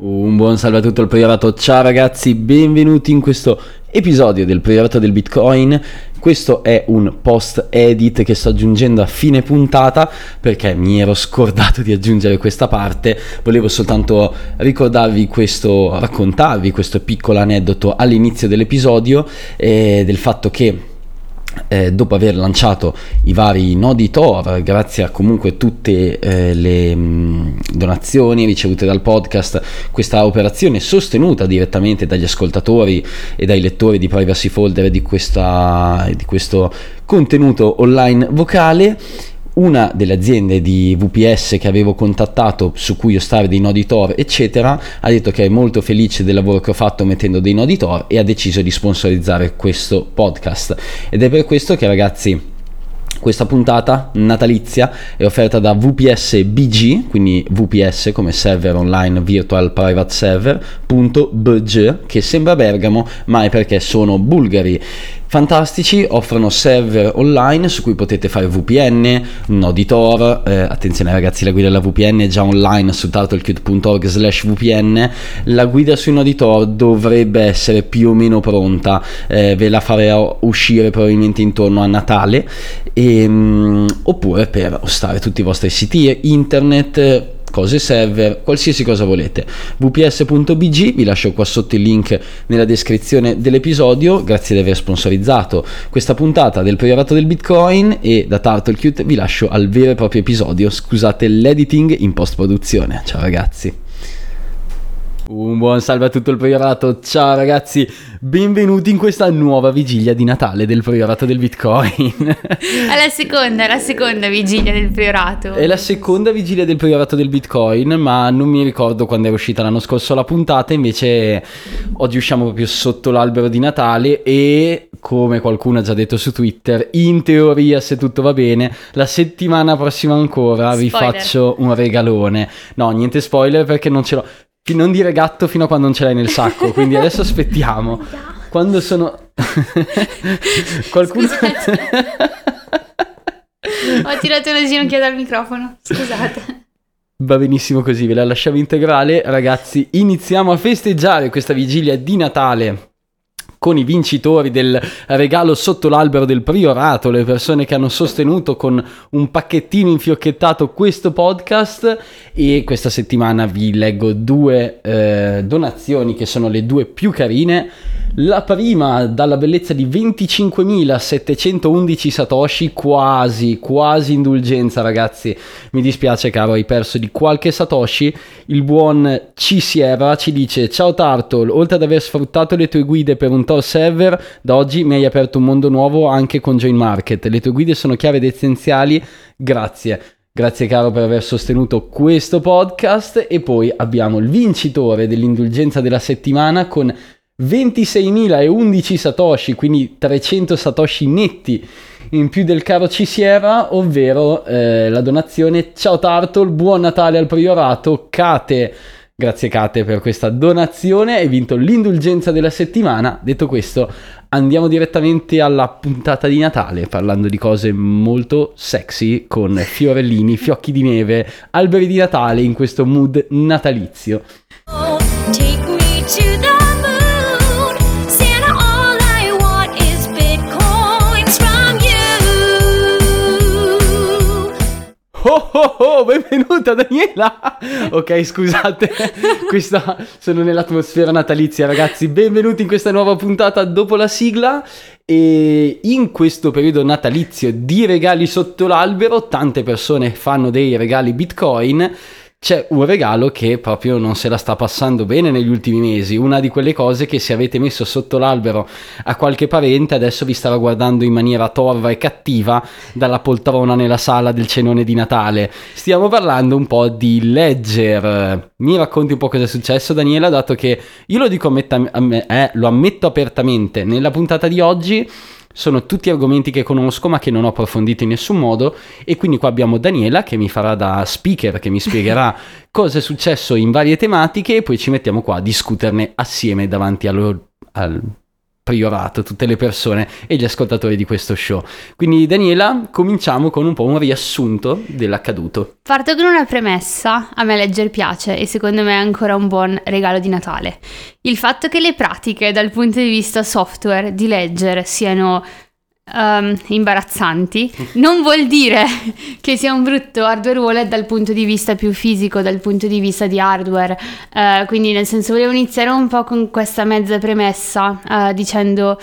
Un buon salve a tutto il priorato, ciao ragazzi, benvenuti in questo episodio del priorato del Bitcoin. Questo è un post edit che sto aggiungendo a fine puntata perché mi ero scordato di aggiungere questa parte. Volevo soltanto ricordarvi questo, raccontarvi questo piccolo aneddoto all'inizio dell'episodio eh, del fatto che eh, dopo aver lanciato i vari nodi Tor, grazie a comunque tutte eh, le mh, mm, donazioni ricevute dal podcast, questa operazione sostenuta direttamente dagli ascoltatori e dai lettori di Privacy Folder di, questa, di questo contenuto online vocale una delle aziende di VPS che avevo contattato su cui io stavo dei nodi Tor eccetera ha detto che è molto felice del lavoro che ho fatto mettendo dei nodi Tor e ha deciso di sponsorizzare questo podcast. Ed è per questo che ragazzi questa puntata natalizia è offerta da VPS BG, quindi VPS come server online virtual private server, .bg, che sembra Bergamo, ma è perché sono bulgari. Fantastici, offrono server online su cui potete fare VPN, nodi Tor, eh, attenzione ragazzi la guida della VPN è già online su turtlecute.org slash VPN, la guida sui nodi Tor dovrebbe essere più o meno pronta, eh, ve la farò uscire probabilmente intorno a Natale, e, um, oppure per ostare tutti i vostri siti internet cose server, qualsiasi cosa volete. vps.bg, vi lascio qua sotto il link nella descrizione dell'episodio, grazie di aver sponsorizzato questa puntata del priorato del Bitcoin e da Turtlecute vi lascio al vero e proprio episodio, scusate l'editing in post produzione. Ciao ragazzi. Un buon salve a tutto il priorato, ciao ragazzi, benvenuti in questa nuova vigilia di Natale del priorato del Bitcoin. È la seconda, è la seconda vigilia del priorato. È la seconda vigilia del priorato del Bitcoin, ma non mi ricordo quando è uscita l'anno scorso la puntata, invece oggi usciamo proprio sotto l'albero di Natale e come qualcuno ha già detto su Twitter, in teoria se tutto va bene, la settimana prossima ancora spoiler. vi faccio un regalone. No, niente spoiler perché non ce l'ho non dire gatto fino a quando non ce l'hai nel sacco, quindi adesso aspettiamo. Quando sono... Qualcuno... Ho tirato una ginocchia dal microfono, scusate. Va benissimo così, ve la lasciamo integrale. Ragazzi, iniziamo a festeggiare questa vigilia di Natale con i vincitori del regalo sotto l'albero del priorato, le persone che hanno sostenuto con un pacchettino infiocchettato questo podcast e questa settimana vi leggo due eh, donazioni che sono le due più carine. La prima dalla bellezza di 25.711 satoshi, quasi, quasi indulgenza ragazzi. Mi dispiace caro, hai perso di qualche satoshi. Il buon C. Sierra ci dice ciao Tartle, oltre ad aver sfruttato le tue guide per un Tor server, da oggi mi hai aperto un mondo nuovo anche con Join Market. Le tue guide sono chiave ed essenziali, grazie. Grazie caro per aver sostenuto questo podcast e poi abbiamo il vincitore dell'indulgenza della settimana con 26.011 satoshi, quindi 300 satoshi netti in più del caro C. Sierra, ovvero eh, la donazione Ciao Turtle, buon Natale al priorato, Kate Grazie Kate per questa donazione, hai vinto l'indulgenza della settimana. Detto questo, andiamo direttamente alla puntata di Natale, parlando di cose molto sexy con fiorellini, fiocchi di neve, alberi di Natale in questo mood natalizio. Oh, Oh, oh, oh, benvenuta Daniela! Ok, scusate, questa, sono nell'atmosfera natalizia, ragazzi. Benvenuti in questa nuova puntata dopo la sigla. E in questo periodo natalizio di regali sotto l'albero, tante persone fanno dei regali Bitcoin c'è un regalo che proprio non se la sta passando bene negli ultimi mesi, una di quelle cose che se avete messo sotto l'albero a qualche parente adesso vi stava guardando in maniera torva e cattiva dalla poltrona nella sala del cenone di Natale. Stiamo parlando un po' di Ledger. Mi racconti un po' cosa è successo Daniela, dato che io lo dico ammetta, eh, lo ammetto apertamente, nella puntata di oggi sono tutti argomenti che conosco ma che non ho approfondito in nessun modo. E quindi qua abbiamo Daniela che mi farà da speaker, che mi spiegherà cosa è successo in varie tematiche e poi ci mettiamo qua a discuterne assieme davanti allo, al priorato, tutte le persone e gli ascoltatori di questo show. Quindi Daniela, cominciamo con un po' un riassunto dell'accaduto. Parto con una premessa, a me Ledger piace e secondo me è ancora un buon regalo di Natale. Il fatto che le pratiche dal punto di vista software di Ledger siano um, imbarazzanti non vuol dire che sia un brutto hardware wallet dal punto di vista più fisico, dal punto di vista di hardware. Uh, quindi nel senso volevo iniziare un po' con questa mezza premessa uh, dicendo...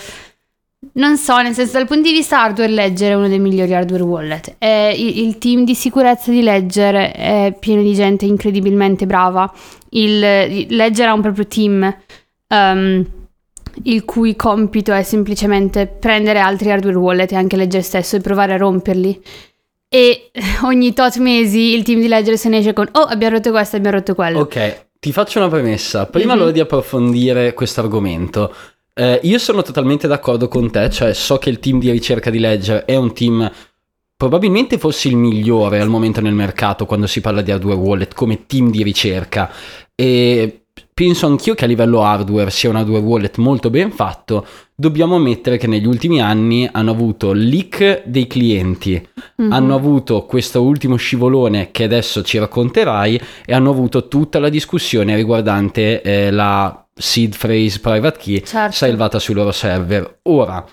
Non so, nel senso dal punto di vista hardware Ledger è uno dei migliori hardware wallet. Il, il, team di sicurezza di Ledger è pieno di gente incredibilmente brava. Il, Ledger ha un proprio team um, il cui compito è semplicemente prendere altri hardware wallet e anche Ledger stesso e provare a romperli. E ogni tot mesi il team di Ledger se ne esce con oh abbiamo rotto questo, abbiamo rotto quello. Ok, ti faccio una premessa. Prima mm-hmm. allora di approfondire questo argomento. Eh, io sono totalmente d'accordo con te, cioè so che il team di ricerca di Ledger è un team probabilmente fosse il migliore al momento nel mercato quando si parla di hardware wallet come team di ricerca e penso anch'io che a livello hardware sia un hardware wallet molto ben fatto. Dobbiamo ammettere che negli ultimi anni hanno avuto leak dei clienti, mm-hmm. hanno avuto questo ultimo scivolone che adesso ci racconterai e hanno avuto tutta la discussione riguardante eh, la seed phrase private key certo. salvata sui loro server. Ora,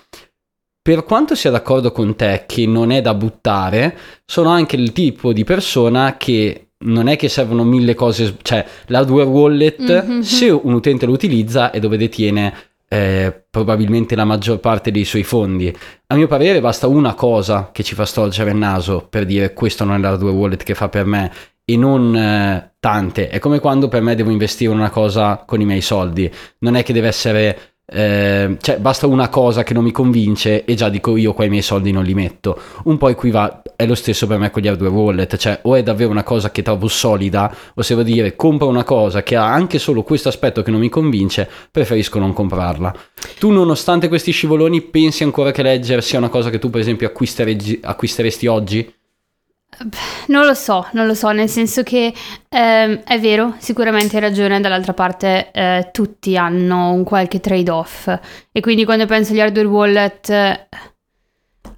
per quanto sia d'accordo con te che non è da buttare, sono anche il tipo di persona che non è che servono mille cose, cioè l'hardware wallet, mm-hmm. se un utente lo utilizza è dove detiene eh, probabilmente la maggior parte dei suoi fondi. A mio parere basta una cosa che ci fa storcere il naso per dire questo non è l'hardware wallet che fa per me e non eh, tante. È come quando per me devo investire in una cosa con i miei soldi. Non è che deve essere eh, cioè basta una cosa che non mi convince e già dico io qua i miei soldi non li metto un po' equiva è lo stesso per me con gli hardware wallet cioè o è davvero una cosa che trovo solida o se vuol dire compro una cosa che ha anche solo questo aspetto che non mi convince preferisco non comprarla tu nonostante questi scivoloni pensi ancora che Ledger sia una cosa che tu per esempio acquisteresti oggi? Non lo so, non lo so, nel senso che eh, è vero, sicuramente hai ragione, dall'altra parte eh, tutti hanno un qualche trade-off. E quindi quando penso agli hardware wallet eh,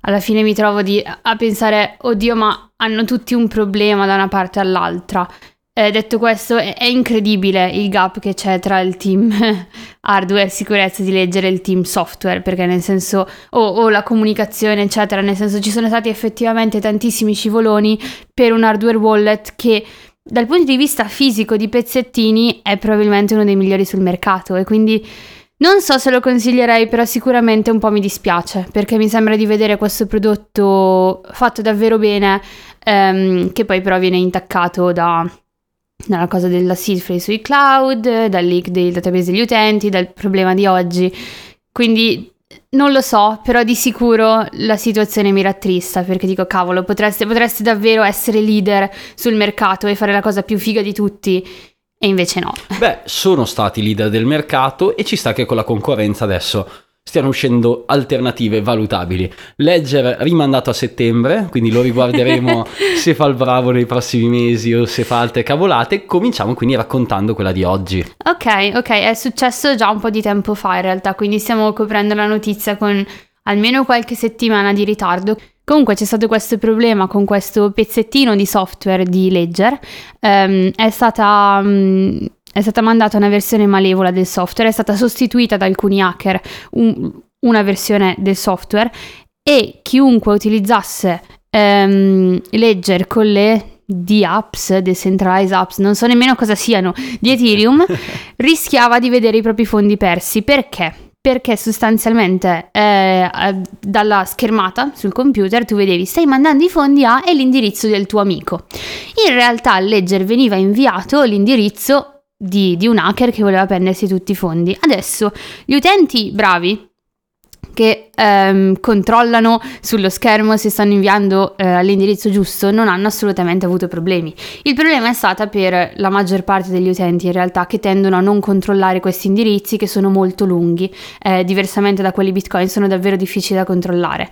alla fine mi trovo di, a pensare, oddio ma hanno tutti un problema da una parte all'altra eh, detto questo, è, è, incredibile il gap che c'è tra il team hardware, sicurezza di leggere il team software, perché nel senso, o, o la comunicazione, eccetera, nel senso ci sono stati effettivamente tantissimi scivoloni per un hardware wallet che dal punto di vista fisico di pezzettini è probabilmente uno dei migliori sul mercato. E quindi non so se lo consiglierei, però sicuramente un po' mi dispiace perché mi sembra di vedere questo prodotto fatto davvero bene, ehm, che poi però viene intaccato da dalla cosa della seed phrase sui cloud, dal leak del database degli utenti, dal problema di oggi. Quindi non lo so, però di sicuro la situazione mi rattrista perché dico cavolo, potreste, potreste davvero essere leader sul mercato e fare la cosa più figa di tutti. E invece no. Beh, sono stati leader del mercato e ci sta che con la concorrenza adesso stiano uscendo alternative valutabili. Ledger rimandato a settembre, quindi lo riguarderemo se fa il bravo nei prossimi mesi o se fa altre cavolate. Cominciamo quindi raccontando quella di oggi. Ok, ok, è successo già un po' di tempo fa in realtà, quindi stiamo coprendo la notizia con almeno qualche settimana di ritardo. Comunque c'è stato questo problema con questo pezzettino di software di Ledger, um, è stata um, è stata mandata una versione malevola del software, è stata sostituita da alcuni hacker un, una versione del software e chiunque utilizzasse ehm, Ledger con le D-Apps, Decentralized Apps, non so nemmeno cosa siano, di Ethereum, rischiava di vedere i propri fondi persi. Perché? Perché sostanzialmente eh, dalla schermata sul computer tu vedevi stai mandando i fondi a e l'indirizzo del tuo amico. In realtà al Ledger veniva inviato l'indirizzo di, di un hacker che voleva prendersi tutti i fondi. Adesso gli utenti bravi che ehm, controllano sullo schermo se stanno inviando eh, all'indirizzo giusto non hanno assolutamente avuto problemi. Il problema è stata per la maggior parte degli utenti in realtà che tendono a non controllare questi indirizzi che sono molto lunghi, eh, diversamente da quelli Bitcoin sono davvero difficili da controllare.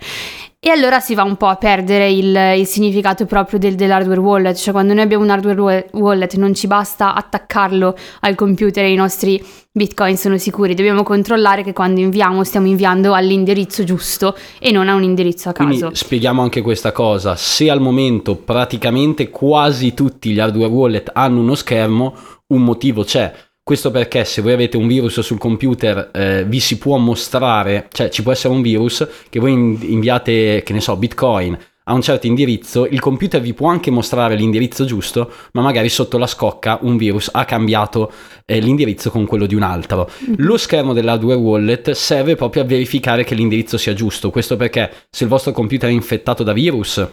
E allora si va un po' a perdere il, il significato proprio del, dell'hardware wallet, cioè quando noi abbiamo un hardware wallet non ci basta attaccarlo al computer e i nostri bitcoin sono sicuri, dobbiamo controllare che quando inviamo stiamo inviando all'indirizzo giusto e non a un indirizzo a caso. Quindi spieghiamo anche questa cosa, se al momento praticamente quasi tutti gli hardware wallet hanno uno schermo, un motivo c'è questo perché se voi avete un virus sul computer eh, vi si può mostrare, cioè ci può essere un virus che voi inviate, che ne so, bitcoin a un certo indirizzo, il computer vi può anche mostrare l'indirizzo giusto, ma magari sotto la scocca un virus ha cambiato eh, l'indirizzo con quello di un altro. Mm-hmm. Lo schermo dell'hardware wallet serve proprio a verificare che l'indirizzo sia giusto, questo perché se il vostro computer è infettato da virus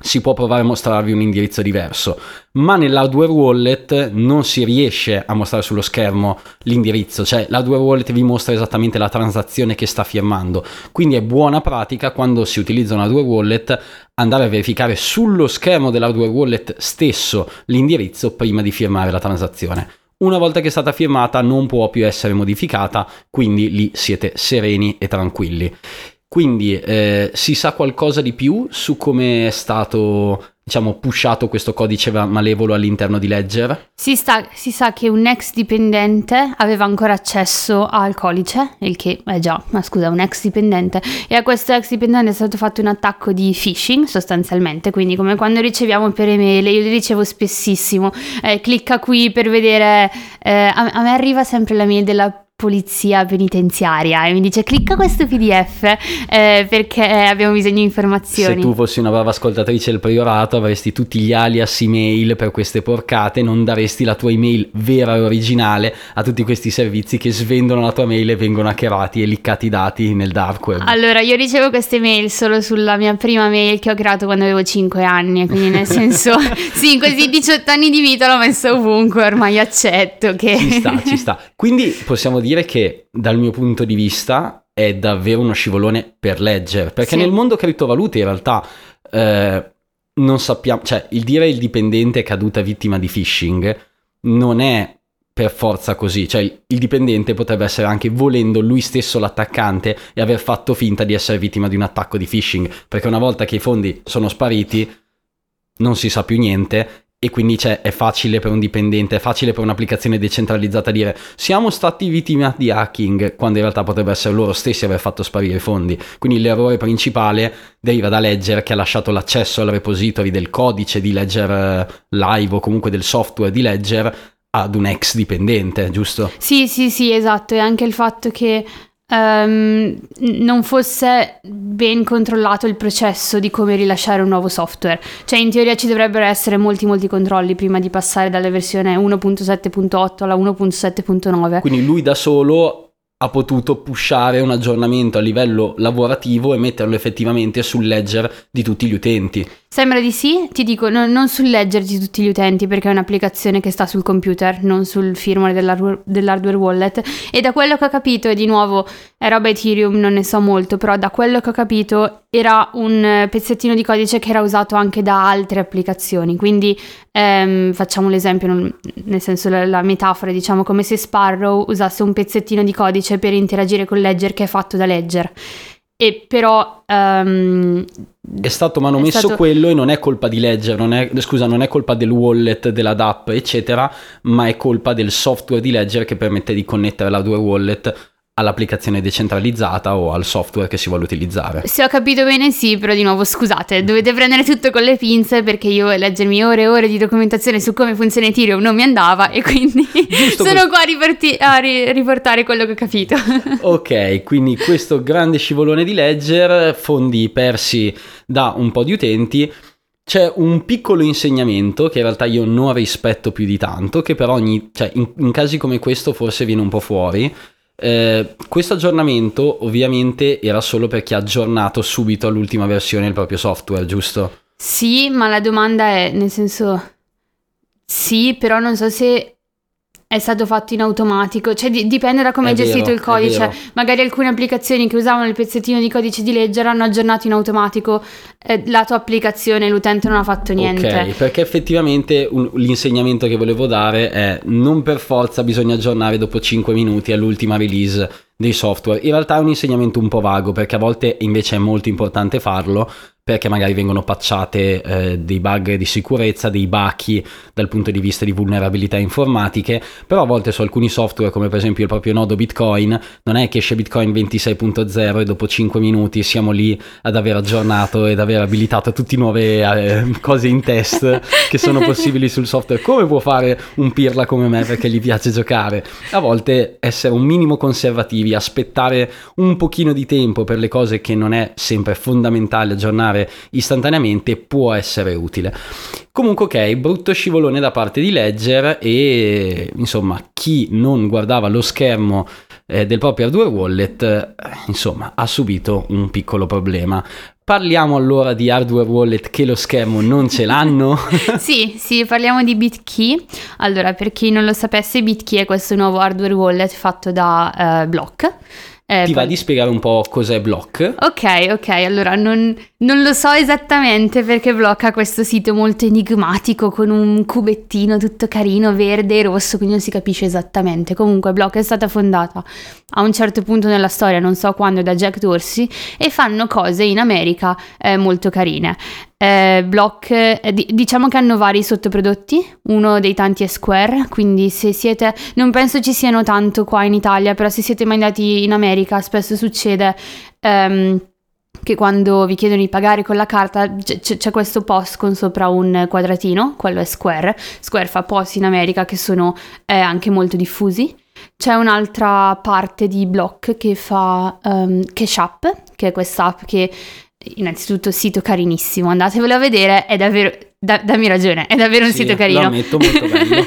si può provare a mostrarvi un indirizzo diverso, ma nell'hardware wallet non si riesce a mostrare sullo schermo l'indirizzo, cioè l'hardware wallet vi mostra esattamente la transazione che sta firmando, quindi è buona pratica quando si utilizza un hardware wallet andare a verificare sullo schermo dell'hardware wallet stesso l'indirizzo prima di firmare la transazione. Una volta che è stata firmata non può più essere modificata, quindi lì siete sereni e tranquilli. Quindi eh, si sa qualcosa di più su come è stato diciamo, pushato questo codice malevolo all'interno di Ledger? Si, sta, si, sa che un ex dipendente aveva ancora accesso al codice, il che, eh già, ma scusa, un ex dipendente, e a questo ex dipendente è stato fatto un attacco di phishing sostanzialmente, quindi come quando riceviamo per email, io li ricevo spessissimo, eh, clicca qui per vedere, eh, a, a me arriva sempre la mail della polizia penitenziaria e mi dice clicca questo pdf eh, perché abbiamo bisogno di informazioni. Se tu fossi una brava ascoltatrice del priorato avresti tutti gli alias email per queste porcate, non daresti la tua email vera e originale a tutti questi servizi che svendono la tua mail e vengono hackerati e liccati i dati nel dark web. Allora io ricevo queste mail solo sulla mia prima mail che ho creato quando avevo 5 anni, quindi nel senso sì, in questi 18 anni di vita l'ho messa ovunque, ormai accetto che... Ci sta, ci sta. Quindi possiamo dire dire che dal mio punto di vista è davvero uno scivolone per Ledger, perché sì. nel mondo criptovalute in realtà eh, non sappiamo, cioè il dire il dipendente è caduta vittima di phishing non è per forza così, cioè il dipendente potrebbe essere anche volendo lui stesso l'attaccante e aver fatto finta di essere vittima di un attacco di phishing, perché una volta che i fondi sono spariti non si sa più niente e quindi cioè, è facile per un dipendente, è facile per un'applicazione decentralizzata dire siamo stati vittime di hacking, quando in realtà potrebbe essere loro stessi aver fatto sparire i fondi. Quindi l'errore principale deriva da Ledger che ha lasciato l'accesso al repository del codice di Ledger eh, Live o comunque del software di Ledger ad un ex dipendente, giusto? Sì, sì, sì, esatto, e anche il fatto che um, non fosse ben controllato il processo di come rilasciare un nuovo software. Cioè in teoria ci dovrebbero essere molti molti controlli prima di passare dalla versione 1.7.8 alla 1.7.9. Quindi lui da solo ha potuto pushare un aggiornamento a livello lavorativo e metterlo effettivamente sul ledger di tutti gli utenti. Sembra di sì, ti dico, no, non sul ledger di tutti gli utenti perché è un'applicazione che sta sul computer, non sul firmware dell'hardware, wallet. E da quello che ho capito, e di nuovo è roba Ethereum, non ne so molto, però da quello che ho capito era un pezzettino di codice che era usato anche da altre applicazioni, quindi ehm, facciamo l'esempio, nel senso la, la metafora, diciamo come se Sparrow usasse un pezzettino di codice per interagire con Ledger che è fatto da Ledger. E però um, è stato manomesso stato... quello e non è colpa di Ledger, non è, scusa, non è colpa del wallet, della DApp, eccetera, ma è colpa del software di Ledger che permette di connettere la due wallet all'applicazione decentralizzata o al software che si vuole utilizzare. Se ho capito bene sì, però di nuovo scusate, dovete prendere tutto con le pinze perché io leggermi ore e ore di documentazione su come funziona Ethereum non mi andava e quindi sono così. qua a, riporti- a ri- riportare quello che ho capito. ok, quindi questo grande scivolone di Ledger, fondi persi da un po' di utenti, c'è un piccolo insegnamento che in realtà io non rispetto più di tanto, che però ogni, cioè in, in casi come questo forse viene un po' fuori, eh, questo aggiornamento ovviamente era solo per chi ha aggiornato subito all'ultima versione del proprio software, giusto? Sì, ma la domanda è, nel senso, sì, però non so se è stato fatto in automatico, cioè di- dipende da come è, è gestito vero, il codice. Magari alcune applicazioni che usavano il pezzettino di codice di Ledger hanno aggiornato in automatico eh, la tua applicazione, l'utente non ha fatto niente. Ok, perché effettivamente un, l'insegnamento che volevo dare è non per forza bisogna aggiornare dopo 5 minuti all'ultima release dei software. In realtà è un insegnamento un po' vago perché a volte invece è molto importante farlo perché magari vengono patchate eh, dei bug di sicurezza, dei bachi dal punto di vista di vulnerabilità informatiche, però a volte su alcuni software come per esempio il proprio nodo Bitcoin non è che esce Bitcoin 26.0 e dopo 5 minuti siamo lì ad aver aggiornato ed aver abilitato tutte nuove eh, cose in test che sono possibili sul software. Come può fare un pirla come me perché gli piace giocare? A volte essere un minimo conservativi, aspettare un pochino di tempo per le cose che non è sempre fondamentale aggiornare fare istantaneamente può essere utile. Comunque ok, brutto scivolone da parte di Ledger e insomma chi non guardava lo schermo eh, del proprio hardware wallet eh, insomma ha subito un piccolo problema. Parliamo allora di hardware wallet che lo schermo non ce l'hanno? sì, sì, parliamo di BitKey. Allora, per chi non lo sapesse, BitKey è questo nuovo hardware wallet fatto da uh, Block eh, Ti poi... va di spiegare un po' cos'è Block? Ok, ok, allora non, non, lo so esattamente perché Block ha questo sito molto enigmatico con un cubettino tutto carino, verde e rosso, quindi non si capisce esattamente. Comunque Block è stata fondata a un certo punto nella storia, non so quando, da Jack Dorsey e fanno cose in America eh, molto carine. Eh, Block, eh, diciamo che hanno vari sottoprodotti, uno dei tanti è Square, quindi se siete, non penso ci siano tanto qua in Italia, però se siete mai andati in America spesso succede ehm, che quando vi chiedono di pagare con la carta c- c'è questo post con sopra un quadratino, quello è Square, Square fa post in America che sono eh, anche molto diffusi. C'è un'altra parte di Block che fa um, Cash App, che è quest'app che innanzitutto sito carinissimo, andatevelo a vedere, è davvero, da, dammi ragione, è davvero un sì, sito carino. Lo ammetto, molto bello.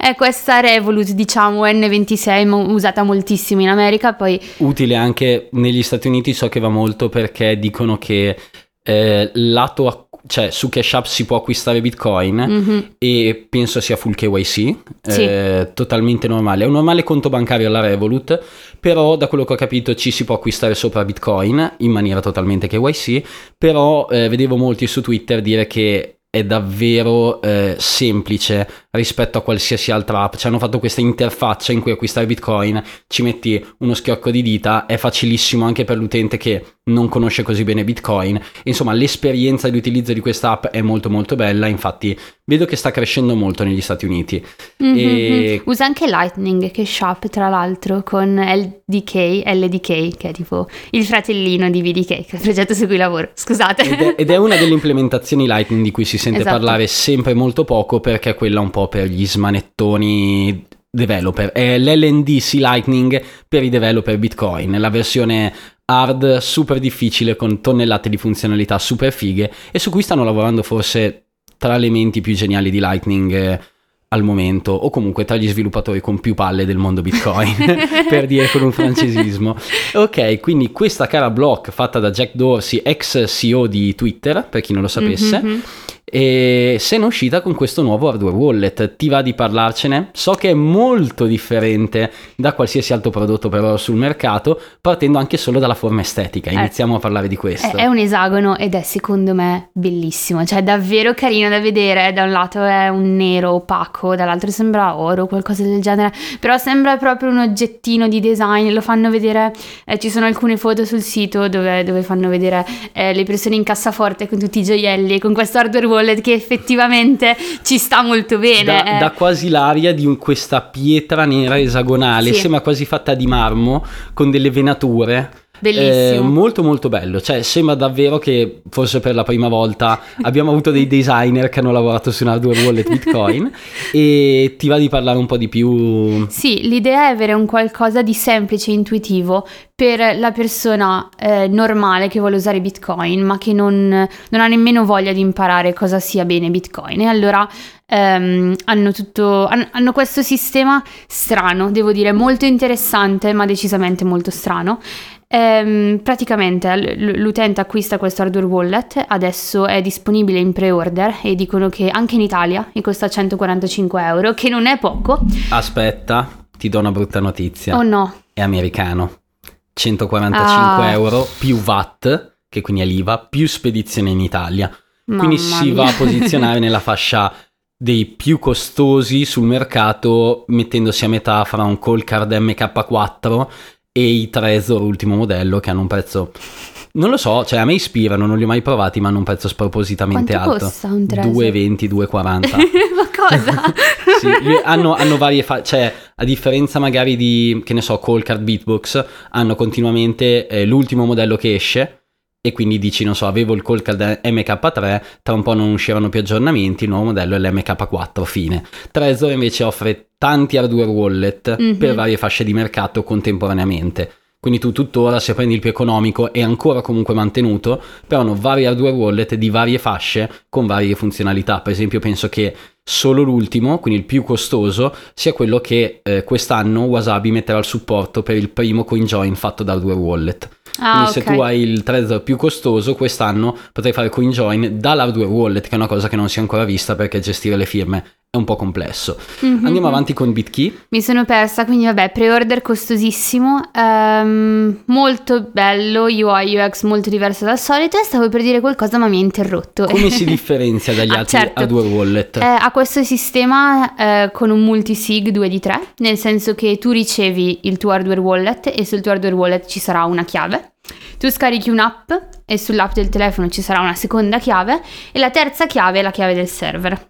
è questa Revolut, diciamo N26, usata moltissimo in America, poi... Utile anche negli Stati Uniti, so che va molto perché dicono che eh, lato cioè su Cash App si può acquistare Bitcoin mm-hmm. e penso sia full KYC, sì. eh, totalmente normale. È un normale conto bancario alla Revolut, però da quello che ho capito ci si può acquistare sopra Bitcoin in maniera totalmente KYC, però eh, vedevo molti su Twitter dire che è davvero eh, semplice rispetto a qualsiasi altra app. Ci hanno fatto questa interfaccia in cui acquistare Bitcoin, ci metti uno schiocco di dita, è facilissimo anche per l'utente che non conosce così bene Bitcoin. Insomma, l'esperienza di utilizzo di questa app è molto molto bella, infatti vedo che sta crescendo molto negli Stati Uniti. Mm-hmm. E... Usa anche Lightning che shop tra l'altro con LDK, LDK che è tipo il fratellino di VDK, che è il progetto su cui lavoro. Scusate. Ed è, ed è una delle implementazioni Lightning di cui si sente esatto. parlare sempre molto poco perché è quella un po' per gli smanettoni developer. È l'LNDC Lightning per i developer Bitcoin, la versione hard super difficile con tonnellate di funzionalità super fighe e su cui stanno lavorando forse tra le menti più geniali di Lightning eh, al momento, o comunque tra gli sviluppatori con più palle del mondo Bitcoin, per dire con un francesismo. Ok, quindi questa cara block fatta da Jack Dorsey, ex CEO di Twitter, per chi non lo sapesse. Mm-hmm e se ne è uscita con questo nuovo hardware wallet. Ti va di parlarcene? So che è molto differente da qualsiasi altro prodotto però sul mercato, partendo anche solo dalla forma estetica. Eh, Iniziamo eh, a parlare di questo. È, è, un esagono ed è secondo me bellissimo, cioè davvero carino da vedere. Da un lato è un nero opaco, dall'altro sembra oro, qualcosa del genere, però sembra proprio un oggettino di design. Lo fanno vedere, eh, ci sono alcune foto sul sito dove, dove fanno vedere eh, le persone in cassaforte con tutti i gioielli, con questo hardware wallet Wallet che effettivamente ci sta molto bene. Da, eh. da quasi l'aria di un, questa pietra nera esagonale, sì. sembra quasi fatta di marmo con delle venature. Bellissimo. Eh, molto molto bello, cioè sembra davvero che forse per la prima volta abbiamo avuto dei designer che hanno lavorato su un hardware wallet Bitcoin e ti va di parlare un po' di più? Sì, l'idea è avere un qualcosa di semplice e intuitivo per la persona eh, normale che vuole usare Bitcoin ma che non, non, ha nemmeno voglia di imparare cosa sia bene Bitcoin e allora ehm, hanno, tutto, hanno, hanno questo sistema strano, devo dire molto interessante ma decisamente molto strano Ehm, praticamente l'utente acquista questo hardware wallet, adesso è disponibile in pre-order e dicono che anche in Italia mi costa 145 euro, che non è poco. Aspetta, ti do una brutta notizia. Oh no. È americano. 145 ah. euro più VAT, che quindi è l'IVA, più spedizione in Italia. Mamma quindi si va a posizionare nella fascia dei più costosi sul mercato mettendosi a metà fra un Call Card MK4 e i Trezor ultimo modello che hanno un prezzo non lo so, cioè a me ispirano, non li ho mai provati, ma hanno un prezzo spropositamente Quanto alto. costa un Trezor? 2,20, 2,40. Ma cosa? sì, hanno, hanno varie fa- cioè a differenza magari di, che ne so, Callcard Beatbox, hanno continuamente eh, l'ultimo modello che esce e quindi dici, non so, avevo il Callcard MK3, tra un po' non usciranno più aggiornamenti, il nuovo modello è l'MK4, fine. Trezor invece offre tanti hardware wallet Mhm. per varie fasce di mercato contemporaneamente. Quindi tu tuttora, se prendi il più economico, è ancora comunque mantenuto, però hanno vari hardware wallet di varie fasce con varie funzionalità. Per esempio, penso che solo l'ultimo, quindi il più costoso, sia quello che eh, quest'anno Wasabi metterà al supporto per il primo CoinJoin fatto da hardware wallet. Ah, Quindi se ok. tu hai il Trezor più costoso, quest'anno potrai fare CoinJoin dall'hardware wallet, che è una cosa che non si è ancora vista perché gestire le firme è un po' complesso. Mhm. Andiamo avanti con BitKey. Mi sono persa, quindi vabbè, pre-order costosissimo, ehm, molto bello, UI UX molto diverso dal solito e stavo per dire qualcosa ma mi ha interrotto. Come si differenzia dagli Ah, altri certo. hardware wallet? Eh, ha questo sistema eh, con un multisig 2 di 3, nel senso che tu ricevi il tuo hardware wallet e sul tuo hardware wallet ci sarà una chiave. Tu scarichi un'app e sull'app del telefono ci sarà una seconda chiave e la terza chiave è la chiave del server,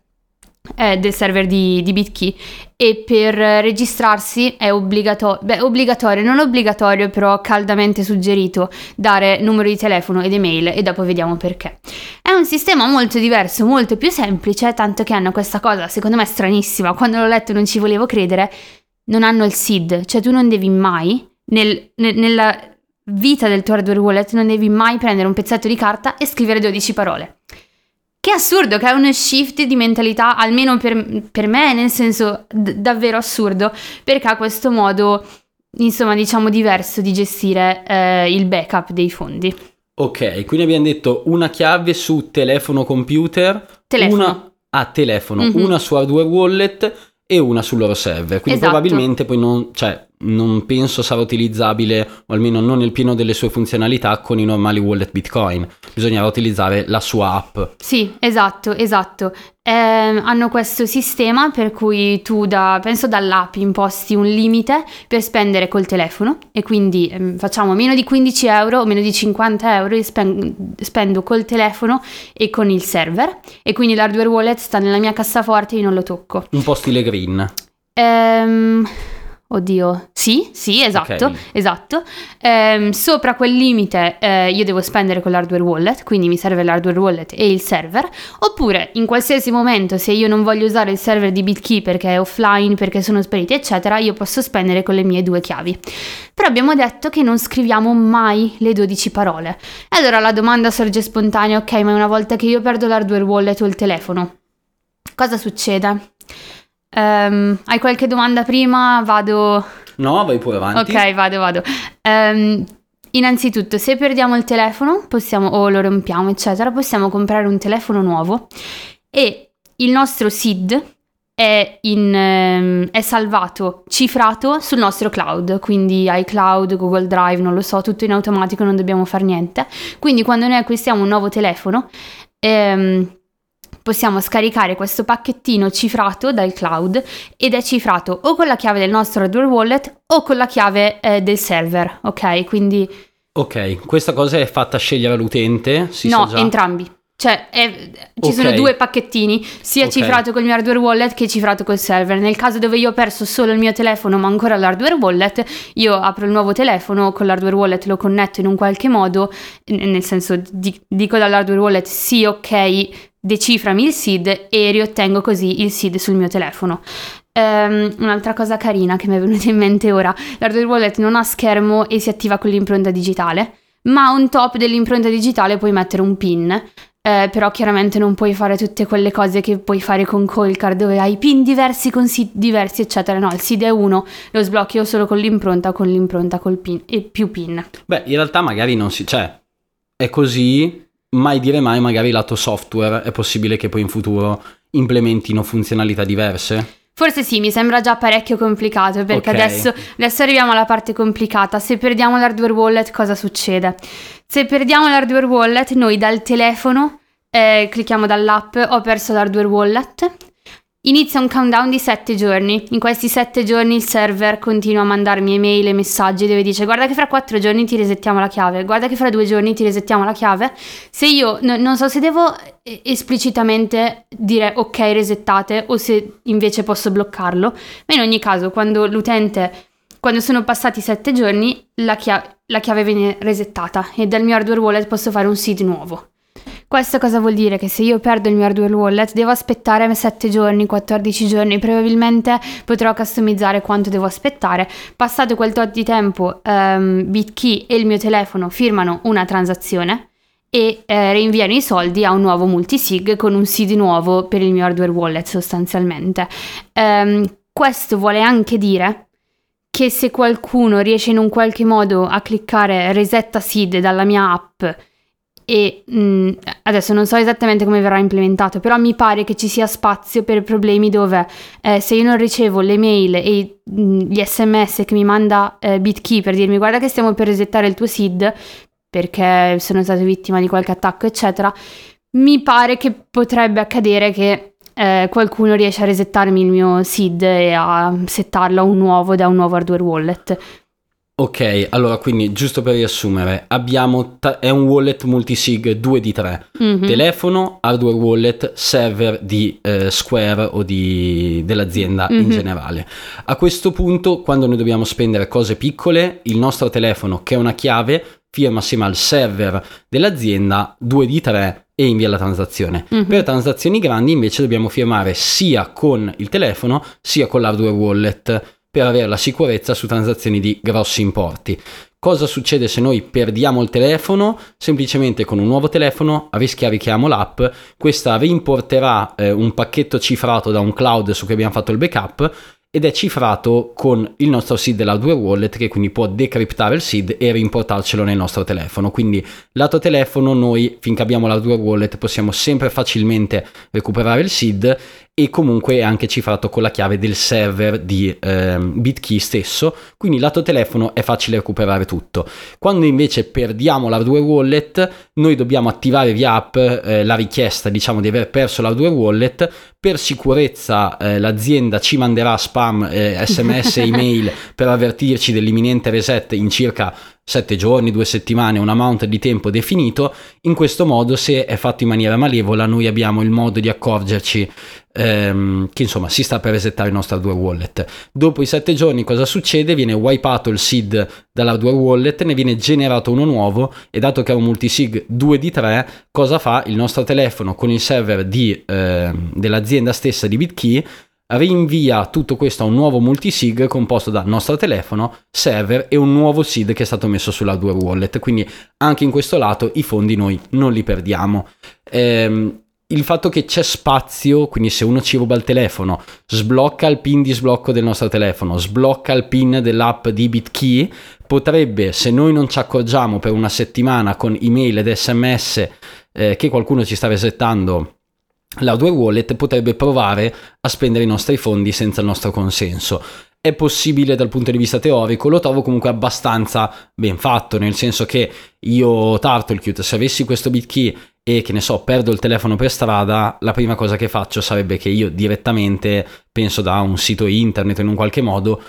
eh, del server di, di BitKey. E per registrarsi è obbligatorio, beh, obbligatorio, non obbligatorio, però caldamente suggerito dare numero di telefono ed email e dopo vediamo perché. È un sistema molto diverso, molto più semplice, tanto che hanno questa cosa, secondo me stranissima, quando l'ho letto non ci volevo credere, non hanno il SID, cioè tu non devi mai, nel- nel- nella vita del tuo hardware wallet, non devi mai prendere un pezzetto di carta e scrivere 12 parole. Che assurdo, che è uno shift di mentalità, almeno per, per me, nel senso d- davvero assurdo, perché ha questo modo, insomma, diciamo diverso di gestire eh, il backup dei fondi. Ok, quindi abbiamo detto una chiave su telefono computer, Telefono. una a telefono, Mhm. una su hardware wallet e una sul loro server. Quindi Esatto. probabilmente poi non, cioè, non penso sarà utilizzabile, o almeno non nel pieno delle sue funzionalità, con i normali wallet Bitcoin. Bisognerà utilizzare la sua app. Sì, esatto, esatto. Ehm, hanno questo sistema per cui tu da, penso dall'app imposti un limite per spendere col telefono e quindi ehm, facciamo meno di 15 euro o meno di 50 euro e spen- spendo col telefono e con il server e quindi l'hardware wallet sta nella mia cassaforte e io non lo tocco. Un po' stile green. Ehm, oddio, sì, sì, esatto, Ok. esatto. Ehm, sopra quel limite eh, io devo spendere con l'hardware wallet, quindi mi serve l'hardware wallet e il server. Oppure in qualsiasi momento, se io non voglio usare il server di BitKey perché è offline, perché sono spariti, eccetera, io posso spendere con le mie due chiavi. Però abbiamo detto che non scriviamo mai le 12 parole. E allora la domanda sorge spontanea, ok, ma una volta che io perdo l'hardware wallet o il telefono, cosa succede? Ehm, hai qualche domanda prima? Vado. No, vai pure avanti. Ok, vado, vado. Ehm, innanzitutto, se perdiamo il telefono, possiamo, o lo rompiamo, eccetera, possiamo comprare un telefono nuovo e il nostro SID è, in, ehm, è salvato, cifrato sul nostro cloud, quindi iCloud, Google Drive, non lo so, tutto in automatico, non dobbiamo fare niente. Quindi quando noi acquistiamo un nuovo telefono, ehm, possiamo scaricare questo pacchettino cifrato dal cloud ed è cifrato o con la chiave del nostro hardware wallet o con la chiave eh, del server, ok? Quindi Ok, questa cosa è fatta scegliere all'utente? Si no, entrambi. Cioè, è- ci Ok. sono due pacchettini, sia Ok. cifrato col mio hardware wallet che cifrato col server. Nel caso dove io ho perso solo il mio telefono ma ancora l'hardware wallet, io apro il nuovo telefono, con l'hardware wallet lo connetto in un qualche modo, nel senso di- dico dall'hardware wallet sì ok, deciframi il SID e riottengo così il SID sul mio telefono. Ehm, un'altra cosa carina che mi è venuta in mente ora, l'hardware wallet non ha schermo e si attiva con l'impronta digitale, ma on top dell'impronta digitale puoi mettere un pin. Eh, però chiaramente non puoi fare tutte quelle cose che puoi fare con Coilcard dove hai pin diversi con SID diversi eccetera no il SID è uno lo sblocchi o solo con l'impronta con l'impronta col pin e più pin Beh, in realtà magari non si... cioè, è così, mai dire mai, magari lato software è possibile che poi in futuro implementino funzionalità diverse. Forse sì, mi sembra già parecchio complicato perché Ok. adesso, adesso arriviamo alla parte complicata. Se perdiamo l'hardware wallet cosa succede? Se perdiamo l'hardware wallet noi dal telefono eh, clicchiamo dall'app ho perso l'hardware wallet Inizia un countdown di 7 giorni. In questi 7 giorni il server continua a mandarmi email e messaggi dove dice guarda che fra 4 giorni ti resettiamo la chiave, guarda che fra 2 giorni ti resettiamo la chiave. Se io no, non so se devo esplicitamente dire ok resettate o se invece posso bloccarlo, ma in ogni caso quando l'utente, quando sono passati 7 giorni la chiave, la chiave viene resettata e dal mio hardware wallet posso fare un seed nuovo. Questo cosa vuol dire? Che se io perdo il mio hardware wallet devo aspettare 7 giorni, 14 giorni, probabilmente potrò customizzare quanto devo aspettare. Passato quel tot di tempo, um, BitKey e il mio telefono firmano una transazione e eh, rinviano i soldi a un nuovo multisig con un seed nuovo per il mio hardware wallet sostanzialmente. Um, questo vuole anche dire che se qualcuno riesce in un qualche modo a cliccare resetta seed dalla mia app e mh, mm, adesso non so esattamente come verrà implementato, però mi pare che ci sia spazio per problemi dove eh, se io non ricevo le mail e mh, mm, gli sms che mi manda eh, BitKey per dirmi guarda che stiamo per resettare il tuo SID perché sono stata vittima di qualche attacco eccetera, mi pare che potrebbe accadere che eh, qualcuno riesce a resettarmi il mio SID e a settarlo a un nuovo da un nuovo hardware wallet. Ok, allora quindi giusto per riassumere, abbiamo ta- è un wallet multisig 2 di 3, mm-hmm. telefono, hardware wallet, server di eh, Square o di, dell'azienda mm-hmm. in generale. A questo punto, quando noi dobbiamo spendere cose piccole, il nostro telefono che è una chiave firma assieme al server dell'azienda 2 di 3 e invia la transazione. Mm-hmm. Per transazioni grandi invece dobbiamo firmare sia con il telefono sia con l'hardware wallet per avere la sicurezza su transazioni di grossi importi. Cosa succede se noi perdiamo il telefono? Semplicemente con un nuovo telefono riscarichiamo l'app, questa rimporterà eh, un pacchetto cifrato da un cloud su cui abbiamo fatto il backup ed è cifrato con il nostro SID dell'hardware wallet che quindi può decriptare il SID e rimportarcelo nel nostro telefono. Quindi lato telefono noi finché abbiamo l'hardware wallet possiamo sempre facilmente recuperare il SID e comunque è anche cifrato con la chiave del server di eh, BitKey stesso, quindi lato telefono è facile recuperare tutto. Quando invece perdiamo l'hardware wallet, noi dobbiamo attivare via app eh, la richiesta, diciamo, di aver perso l'hardware wallet, per sicurezza eh, l'azienda ci manderà spam, sms, eh, email per avvertirci dell'imminente reset in circa 7 giorni, 2 settimane, un amount di tempo definito. In questo modo, se è fatto in maniera malevola, noi abbiamo il modo di accorgerci ehm, che insomma si sta per resettare il nostro hardware wallet. Dopo i 7 giorni cosa succede? Viene wipato il seed dall'hardware wallet, ne viene generato uno nuovo e dato che è un multisig 2 di 3, cosa fa? Il nostro telefono con il server di, eh, dell'azienda stessa di BitKey rinvia tutto questo a un nuovo multisig composto da nostro telefono, server e un nuovo SID che è stato messo sull'hardware wallet. Quindi anche in questo lato i fondi noi non li perdiamo. Ehm, il fatto che c'è spazio, quindi se uno ci ruba il telefono, sblocca il pin di sblocco del nostro telefono, sblocca il pin dell'app di BitKey, potrebbe, se noi non ci accorgiamo per una settimana con email ed sms eh, che qualcuno ci sta resettando l'hardware wallet, potrebbe provare a spendere i nostri fondi senza il nostro consenso. È possibile dal punto di vista teorico, lo trovo comunque abbastanza ben fatto, nel senso che io Turtlecute, se avessi questo bitkey e che ne so, perdo il telefono per strada, la prima cosa che faccio sarebbe che io direttamente, penso da un sito internet in un qualche modo,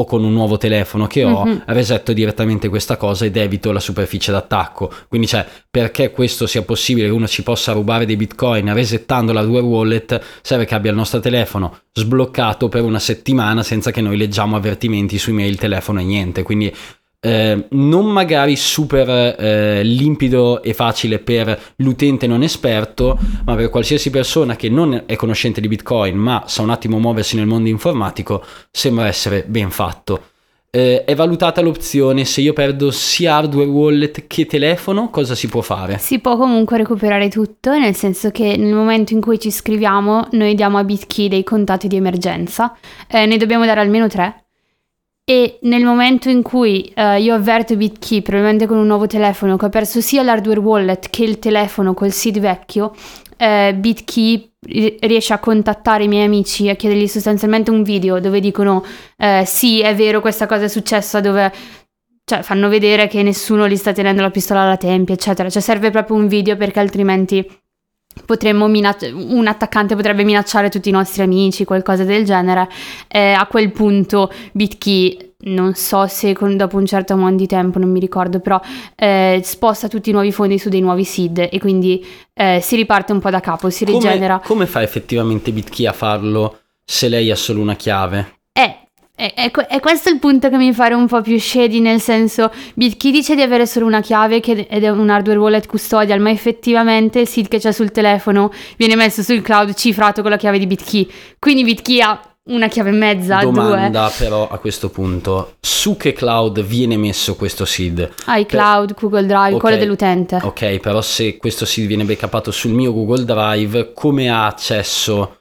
o con un nuovo telefono che ho, mm-hmm. resetto direttamente questa cosa ed evito la superficie d'attacco. Quindi cioè, perché questo sia possibile che uno ci possa rubare dei bitcoin resettando la due wallet, serve che abbia il nostro telefono sbloccato per una settimana senza che noi leggiamo avvertimenti su email, telefono e niente. Quindi eh, non magari super eh, limpido e facile per l'utente non esperto, ma per qualsiasi persona che non è conoscente di Bitcoin ma sa un attimo muoversi nel mondo informatico, sembra essere ben fatto. Eh, è valutata l'opzione se io perdo sia hardware wallet che telefono, cosa si può fare? Si può comunque recuperare tutto, nel senso che nel momento in cui ci scriviamo noi diamo a BitKey dei contatti di emergenza, eh, ne dobbiamo dare almeno tre e nel momento in cui uh, io avverto BitKey, probabilmente con un nuovo telefono, che ho perso sia l'hardware wallet che il telefono col SID vecchio, uh, BitKey riesce a contattare i miei amici e a chiedergli sostanzialmente un video dove dicono uh, sì, è vero, questa cosa è successa, dove cioè, fanno vedere che nessuno gli sta tenendo la pistola alla tempia, eccetera. Cioè serve proprio un video perché altrimenti potremmo minacciare, un attaccante potrebbe minacciare tutti i nostri amici, qualcosa del genere, eh, a quel punto BitKey non so se con, dopo un certo amount di tempo, non mi ricordo, però eh, sposta tutti i nuovi fondi su dei nuovi seed e quindi eh, si riparte un po' da capo, si Come- rigenera. Come, fa effettivamente BitKey a farlo se lei ha solo una chiave? Eh, è, è que- è questo il punto che mi pare un po' più shady, nel senso, BitKey dice di avere solo una chiave che- ed è un hardware wallet custodial, ma effettivamente il seed che c'è sul telefono viene messo sul cloud cifrato con la chiave di BitKey. Quindi BitKey ha una chiave e mezza, due. Domanda però a questo punto, su che cloud viene messo questo seed? iCloud, Google Drive, Ok. quello dell'utente. Ok, però se questo seed viene backupato sul mio Google Drive, come ha accesso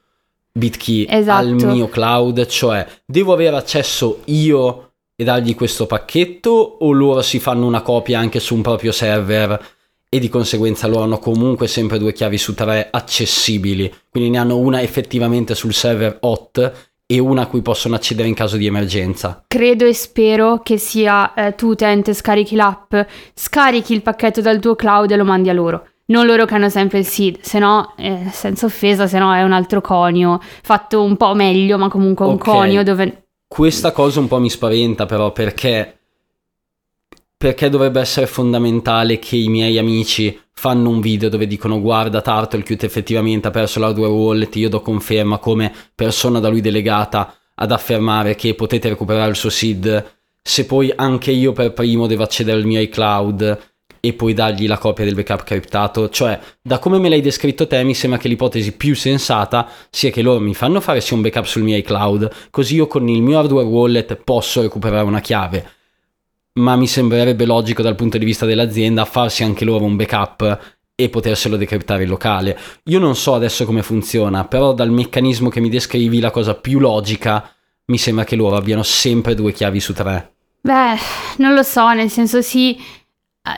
BitKey Esatto. al mio cloud? Cioè, devo avere accesso io e dargli questo pacchetto o loro si fanno una copia anche su un proprio server e di conseguenza loro hanno comunque sempre due chiavi su tre accessibili? Quindi ne hanno una effettivamente sul server hot e una a cui possono accedere in caso di emergenza. Credo e spero che sia eh, tu utente scarichi l'app, scarichi il pacchetto dal tuo cloud e lo mandi a loro. Non loro che hanno sempre il seed, se no, eh, senza offesa, se no è un altro conio, fatto un po' meglio, ma comunque un Ok. conio dove... Questa cosa un po' mi spaventa però perché perché dovrebbe essere fondamentale che i miei amici fanno un video dove dicono guarda Turtlecute effettivamente ha perso l'hardware wallet, io do conferma come persona da lui delegata ad affermare che potete recuperare il suo seed se poi anche io per primo devo accedere al mio iCloud e poi dargli la copia del backup criptato, cioè da come me l'hai descritto te mi sembra che l'ipotesi più sensata sia che loro mi fanno fare sia un backup sul mio iCloud, così io con il mio hardware wallet posso recuperare una chiave. Ma mi sembrerebbe logico dal punto di vista dell'azienda farsi anche loro un backup e poterselo decriptare in locale. Io non so adesso come funziona, però dal meccanismo che mi descrivi la cosa più logica mi sembra che loro abbiano sempre due chiavi su tre. Beh, non lo so, nel senso sì,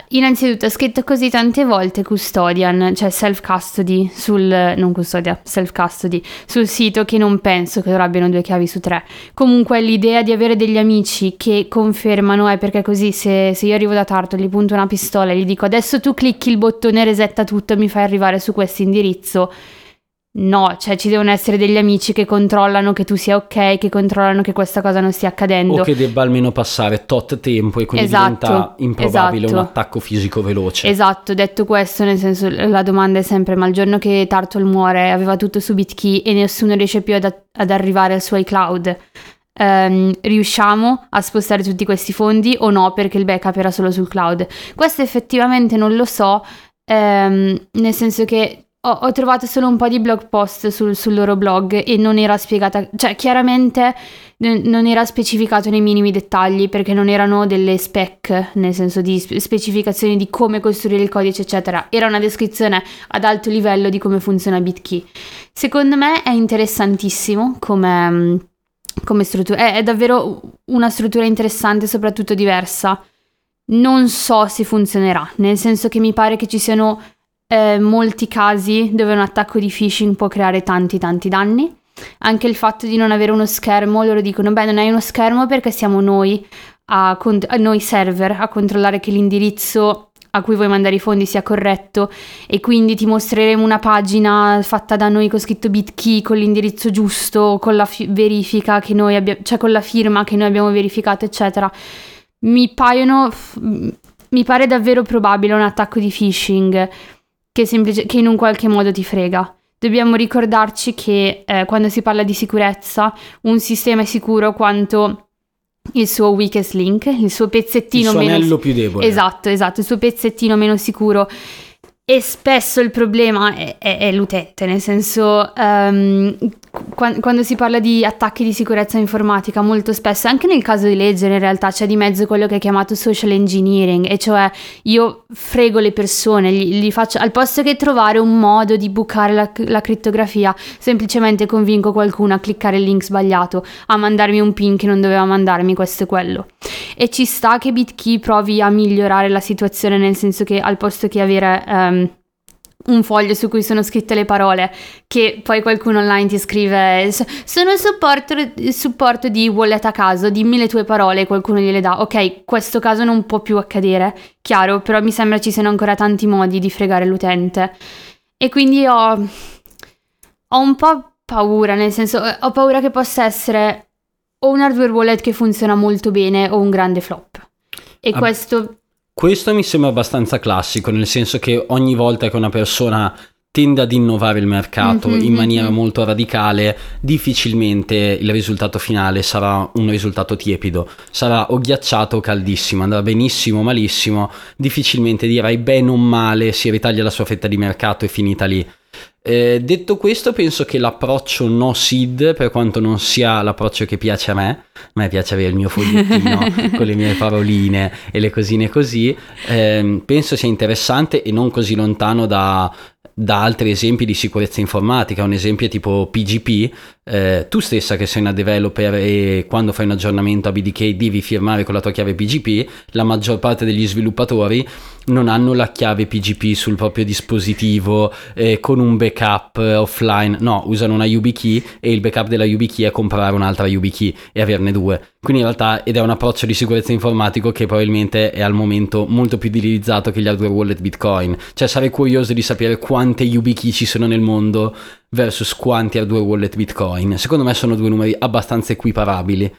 innanzitutto è scritto così tante volte custodian, cioè self-custody sul... non custodia, self-custody, sul sito che non penso che abbiano due chiavi su tre. Comunque l'idea di avere degli amici che confermano è perché così se, se io arrivo da Tarto, gli punto una pistola e gli dico adesso tu clicchi il bottone resetta tutto e mi fai arrivare su questo indirizzo. No, cioè ci devono essere degli amici che controllano che tu sia ok, che controllano che questa cosa non stia accadendo. O che debba almeno passare tot tempo e quindi Esatto, diventa improbabile esatto. un attacco fisico veloce. Esatto, detto questo, nel senso la domanda è sempre, ma il giorno che Turtle muore aveva tutto su BitKey e nessuno riesce più ad, ad arrivare al suo iCloud, ehm, riusciamo a spostare tutti questi fondi o no perché il backup era solo sul cloud? Questo effettivamente non lo so, ehm, nel senso che ho, ho trovato solo un po' di blog post sul, sul loro blog e non era spiegata, cioè chiaramente non era specificato nei minimi dettagli perché non erano delle spec, nel senso di spe- specificazioni di come costruire il codice, eccetera. Era una descrizione ad alto livello di come funziona BitKey. Secondo me è interessantissimo come, mm, come struttura, è, è davvero una struttura interessante, soprattutto diversa. Non so se funzionerà, nel senso che mi pare che ci siano eh, molti casi dove un attacco di phishing può creare tanti tanti danni. Anche il fatto di non avere uno schermo, loro dicono, beh, non hai uno schermo perché siamo noi, a con- a noi server, a controllare che l'indirizzo a cui vuoi mandare i fondi sia corretto e quindi ti mostreremo una pagina fatta da noi con scritto BitKey con l'indirizzo giusto, con la fi- verifica che noi abbiamo, cioè con la firma che noi abbiamo verificato, eccetera. Mi paiono, f- mi pare davvero probabile un attacco di phishing che, semplice- che in un qualche modo ti frega. Dobbiamo ricordarci che eh, quando si parla di sicurezza, un sistema è sicuro quanto il suo weakest link, il suo Il pezzettino suo meno più debole. Esatto, esatto, il suo pezzettino meno sicuro. E spesso il problema è, è- è l'utente, nel senso, ehm, qua- quando si parla di attacchi di sicurezza informatica, molto spesso, anche nel caso di leggere, in realtà c'è di mezzo quello che è chiamato social engineering, e cioè io frego le persone, gli, gli faccio, al posto che trovare un modo di bucare la, la crittografia, semplicemente convinco qualcuno a cliccare il link sbagliato, a mandarmi un pin che non doveva mandarmi, questo e quello. E ci sta che BitKey provi a migliorare la situazione, nel senso che al posto che avere ehm, un foglio su cui sono scritte le parole, che poi qualcuno online ti scrive: "S- Sono il supporto, il supporto di wallet a caso, dimmi le tue parole, e qualcuno gliele dà. Ok, questo caso non può più accadere, chiaro, però mi sembra ci siano ancora tanti modi di fregare l'utente. e quindi ho, ho un po' paura, nel senso eh, ho paura che possa essere o un hardware wallet che funziona molto bene o un grande flop. E Ah, questo Questo mi sembra abbastanza classico, nel senso che ogni volta che una persona tende ad innovare il mercato Mhm, in maniera mhm. molto radicale, difficilmente il risultato finale sarà un risultato tiepido, sarà o ghiacciato o caldissimo, andrà benissimo o malissimo, difficilmente dirai bene o male, si ritaglia la sua fetta di mercato e finita lì. Eh, detto questo, penso che l'approccio no seed, per quanto non sia l'approccio che piace a me, a me piace avere il mio fogliettino con le mie paroline e le cosine così, ehm, penso sia interessante e non così lontano da, da altri esempi di sicurezza informatica. Un esempio tipo PGP, eh, tu stessa che sei una developer e quando fai un aggiornamento a BDK devi firmare con la tua chiave PGP, la maggior parte degli sviluppatori non hanno la chiave PGP sul proprio dispositivo eh, con un backup offline, no, usano una YubiKey e il backup della YubiKey è comprare un'altra YubiKey e averne due. Quindi in realtà ed è un approccio di sicurezza informatico che probabilmente è al momento molto più utilizzato che gli hardware wallet Bitcoin. Cioè sarei curioso di sapere quante YubiKey ci sono nel mondo versus quanti hardware wallet Bitcoin. Secondo me sono due numeri abbastanza equiparabili.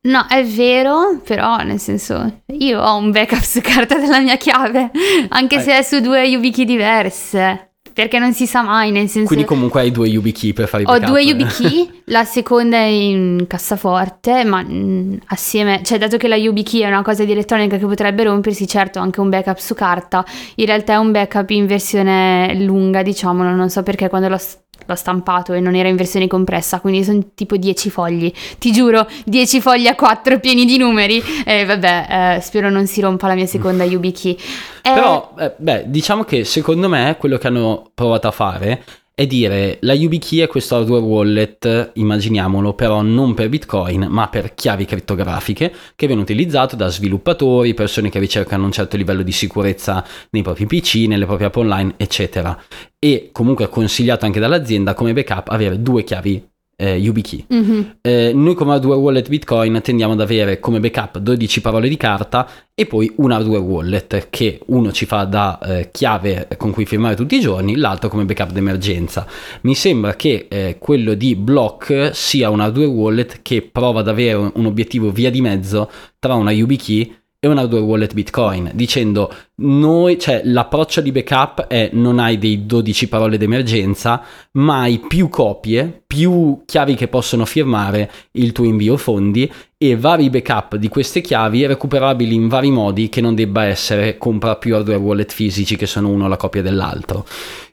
No, è vero, però nel senso io ho un backup su carta della mia chiave, anche Eh. se è su due YubiKey diverse, perché non si sa mai, nel senso Quindi comunque hai due YubiKey per fare i ho backup. due YubiKey, la seconda è in cassaforte, ma mm, assieme, cioè dato che la YubiKey è una cosa di elettronica che potrebbe rompersi, certo anche un backup su carta, in realtà è un backup in versione lunga, diciamo, non so perché quando l'ho l'ho stampato e non era in versione compressa, quindi sono tipo 10 fogli. Ti giuro, 10 fogli a 4 pieni di numeri. E vabbè, eh, spero non si rompa la mia seconda YubiKey. Eh, Però, eh, beh, diciamo che secondo me quello che hanno provato a fare è dire la YubiKey è questo hardware wallet, immaginiamolo, però non per Bitcoin, ma per chiavi criptografiche che viene utilizzato da sviluppatori, persone che ricercano un certo livello di sicurezza nei propri PC, nelle proprie app online, eccetera. E comunque consigliato anche dall'azienda come backup avere due chiavi eh, YubiKey. mhm. Eh, noi come hardware wallet Bitcoin tendiamo ad avere come backup 12 parole di carta e poi un hardware wallet che uno ci fa da eh, chiave con cui firmare tutti i giorni, l'altro come backup d'emergenza. Mi sembra che eh, quello di Block sia un hardware wallet che prova ad avere un, un obiettivo via di mezzo tra una YubiKey e un hardware wallet Bitcoin, dicendo noi, cioè l'approccio di backup è non hai dei 12 parole d'emergenza, ma hai più copie, più chiavi che possono firmare il tuo invio fondi e vari backup di queste chiavi recuperabili in vari modi che non debba essere compra più hardware wallet fisici che sono uno la copia dell'altro.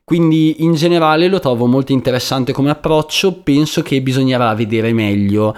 Quindi in generale lo trovo molto interessante come approccio, penso che bisognerà vedere meglio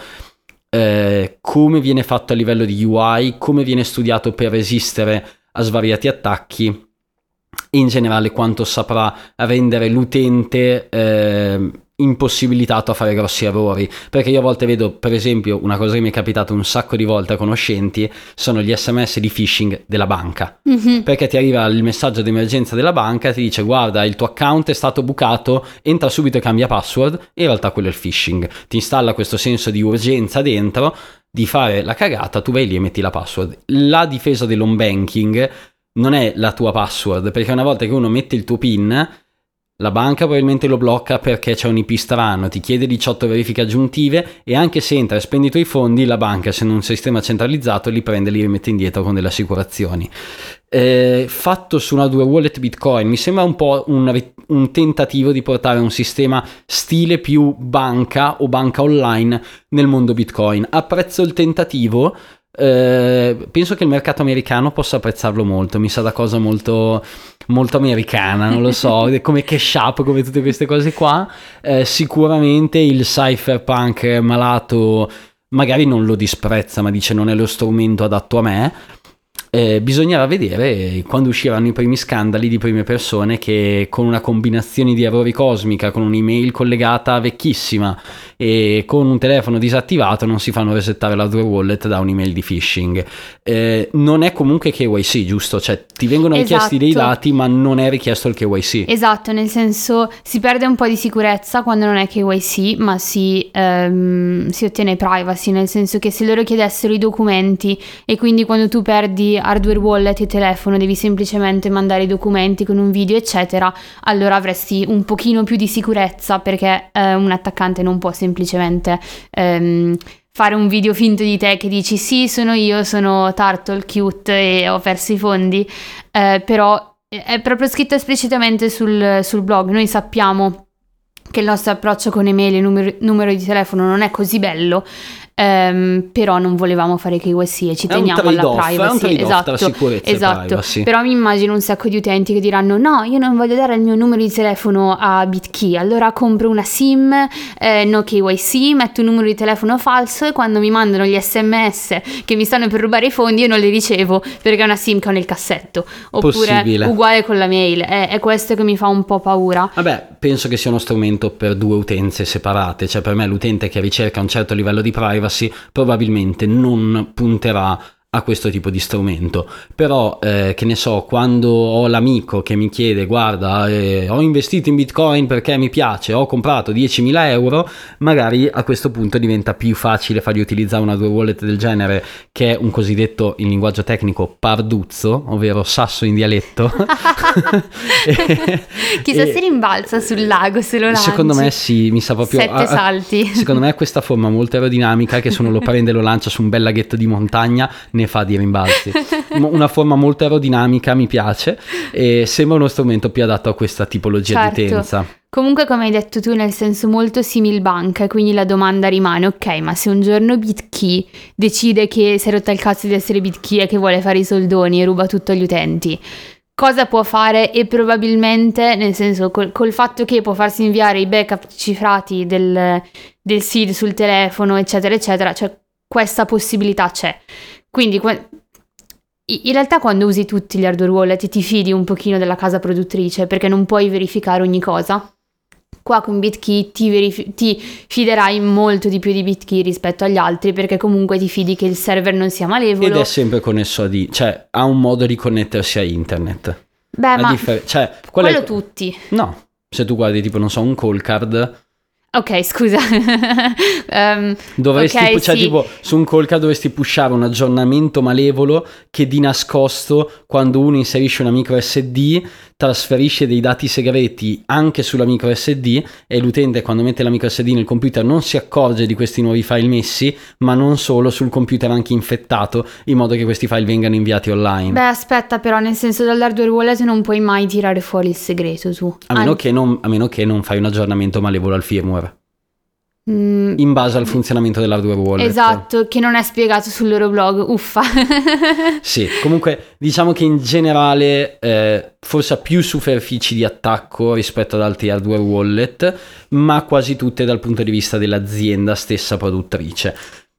eh, come viene fatto a livello di UI, come viene studiato per resistere a svariati attacchi e in generale quanto saprà rendere l'utente eh, impossibilitato a fare grossi errori. Perché io a volte vedo per esempio una cosa che mi è capitato un sacco di volte a conoscenti sono gli sms di phishing della banca. Mhm. perché ti arriva il messaggio d'emergenza della banca e ti dice guarda il tuo account è stato bucato entra subito e cambia password. E in realtà quello è il phishing. Ti installa questo senso di urgenza dentro di fare la cagata tu vai lì e metti la password. La difesa dell'home banking non è la tua password perché una volta che uno mette il tuo pin la banca probabilmente lo blocca perché c'è un IP strano, ti chiede 18 verifiche aggiuntive e anche se entra e spendi i tuoi fondi, la banca, essendo un sistema centralizzato, li prende e li rimette indietro con delle assicurazioni. Eh, fatto su una due wallet Bitcoin, mi sembra un po' un, un tentativo di portare un sistema stile più banca o banca online nel mondo Bitcoin. Apprezzo il tentativo. Eh, penso che il mercato americano possa apprezzarlo molto, mi sa da cosa molto, molto americana, non lo so, come cash up, come tutte queste cose qua. Eh, sicuramente il cypherpunk malato magari non lo disprezza, ma dice non è lo strumento adatto a me. Eh, bisognerà vedere quando usciranno i primi scandali di prime persone che con una combinazione di errori cosmica, con un'email collegata vecchissima e con un telefono disattivato non si fanno resettare l'hardware wallet da un'email di phishing. Eh, non è comunque KYC, giusto? Cioè ti vengono richiesti dei Esatto. dati ma non è richiesto il KYC. Esatto, nel senso si perde un po' di sicurezza quando non è KYC, ma si, ehm, si ottiene privacy, nel senso che se loro chiedessero i documenti e quindi quando tu perdi hardware wallet e telefono, devi semplicemente mandare i documenti con un video, eccetera, allora avresti un pochino più di sicurezza perché eh, un attaccante non può semplicemente ehm, fare un video finto di te che dici sì, sono io, sono Turtle cute e ho perso i fondi, eh, però è proprio scritto esplicitamente sul, sul blog, noi sappiamo che il nostro approccio con email e numero, numero di telefono non è così bello, Um, però non volevamo fare KYC e ci teniamo alla privacy. È esatto, tra sicurezza esatto. privacy. Però mi immagino un sacco di utenti che diranno: No, io non voglio dare il mio numero di telefono a BitKey, allora compro una SIM, eh, no KYC, metto un numero di telefono falso e quando mi mandano gli sms che mi stanno per rubare i fondi io non li ricevo perché è una SIM che ho nel cassetto. Oppure Possibile. uguale con la mail. È, è questo che mi fa un po' paura. Vabbè, penso che sia uno strumento per due utenze separate, cioè per me l'utente che ricerca un certo livello di privacy privacy probabilmente non punterà a questo tipo di strumento. Però, eh, che ne so, quando ho l'amico che mi chiede, guarda, eh, ho investito in Bitcoin perché mi piace, ho comprato 10.000 euro, magari a questo punto diventa più facile fargli utilizzare una due wallet del genere, che è un cosiddetto, in linguaggio tecnico, parduzzo, ovvero sasso in dialetto. Chissà se rimbalza sul lago se lo lanci. Secondo me sì, mi sa proprio... Sette a, salti. Secondo me ha questa forma molto aerodinamica che se uno lo prende e lo lancia su un bel laghetto di montagna ne fa di rimbalzi. Una forma molto aerodinamica, mi piace e sembra uno strumento più adatto a questa tipologia certo. di utenza. Comunque, come hai detto tu, nel senso molto simil bank, quindi la domanda rimane: ok, ma se un giorno BitKey decide che si è rotta il cazzo di essere BitKey e che vuole fare i soldoni e ruba tutto agli utenti, cosa può fare? E probabilmente, nel senso, col, col fatto che può farsi inviare i backup cifrati del, del SID sul telefono, eccetera, eccetera, cioè questa possibilità c'è. Quindi in realtà quando usi tutti gli hardware wallet ti fidi un pochino della casa produttrice perché non puoi verificare ogni cosa. Qua con BitKey ti, verif- ti fiderai molto di più di BitKey rispetto agli altri perché comunque ti fidi che il server non sia malevolo. Ed è sempre connesso a D, cioè ha un modo di connettersi a internet. Beh, a ma differ- cioè, quello è... tutti. No, se tu guardi tipo, non so, un call card Ok, scusa. um, dovresti, okay, cioè, sì. tipo, su un colca dovresti pushare un aggiornamento malevolo che di nascosto, quando uno inserisce una micro SD, trasferisce dei dati segreti anche sulla micro SD e l'utente quando mette la micro SD nel computer non si accorge di questi nuovi file messi, ma non solo sul computer anche infettato, in modo che questi file vengano inviati online. Beh, aspetta, però, nel senso dall'hardware wallet non puoi mai tirare fuori il segreto tu. A meno, che non, a meno che non fai un aggiornamento malevolo al firmware. Mm, in base al funzionamento dell'hardware wallet. Esatto, che non è spiegato sul loro blog, uffa. sì, comunque diciamo che in generale eh, forse ha più superfici di attacco rispetto ad altri hardware wallet, ma quasi tutte dal punto di vista dell'azienda stessa produttrice.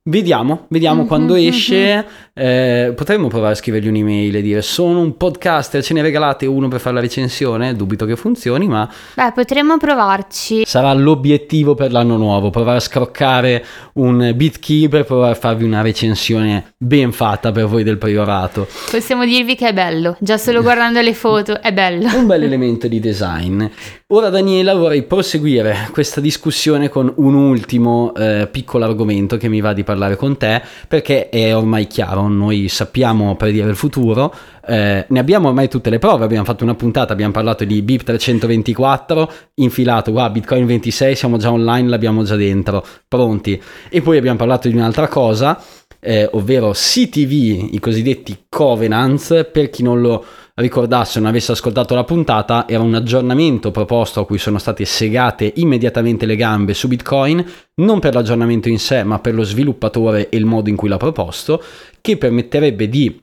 Vediamo, vediamo Mhm, quando mhm. esce. Eh, potremmo provare a scrivergli un'email e dire sono un podcaster, ce ne regalate uno per fare la recensione? Dubito che funzioni, ma Beh, potremmo provarci. sarà l'obiettivo per l'anno nuovo, provare a scroccare un BitKey per provare a farvi una recensione ben fatta per voi del priorato. Possiamo dirvi che è bello, già solo guardando le foto è bello. Un bel elemento di design. Ora Daniela vorrei proseguire questa discussione con un ultimo eh, piccolo argomento che mi va di parlare con te perché è ormai chiaro, noi sappiamo predire il futuro, eh, ne abbiamo ormai tutte le prove, abbiamo fatto una puntata, abbiamo parlato di BIP 324, infilato, qua Bitcoin 26, siamo già online, l'abbiamo già dentro, pronti. E poi abbiamo parlato di un'altra cosa, eh, ovvero CTV, i cosiddetti covenants, per chi non lo ricordasse non avesse ascoltato la puntata, era un aggiornamento proposto a cui sono state segate immediatamente le gambe su Bitcoin, non per l'aggiornamento in sé, ma per lo sviluppatore e il modo in cui l'ha proposto, che permetterebbe di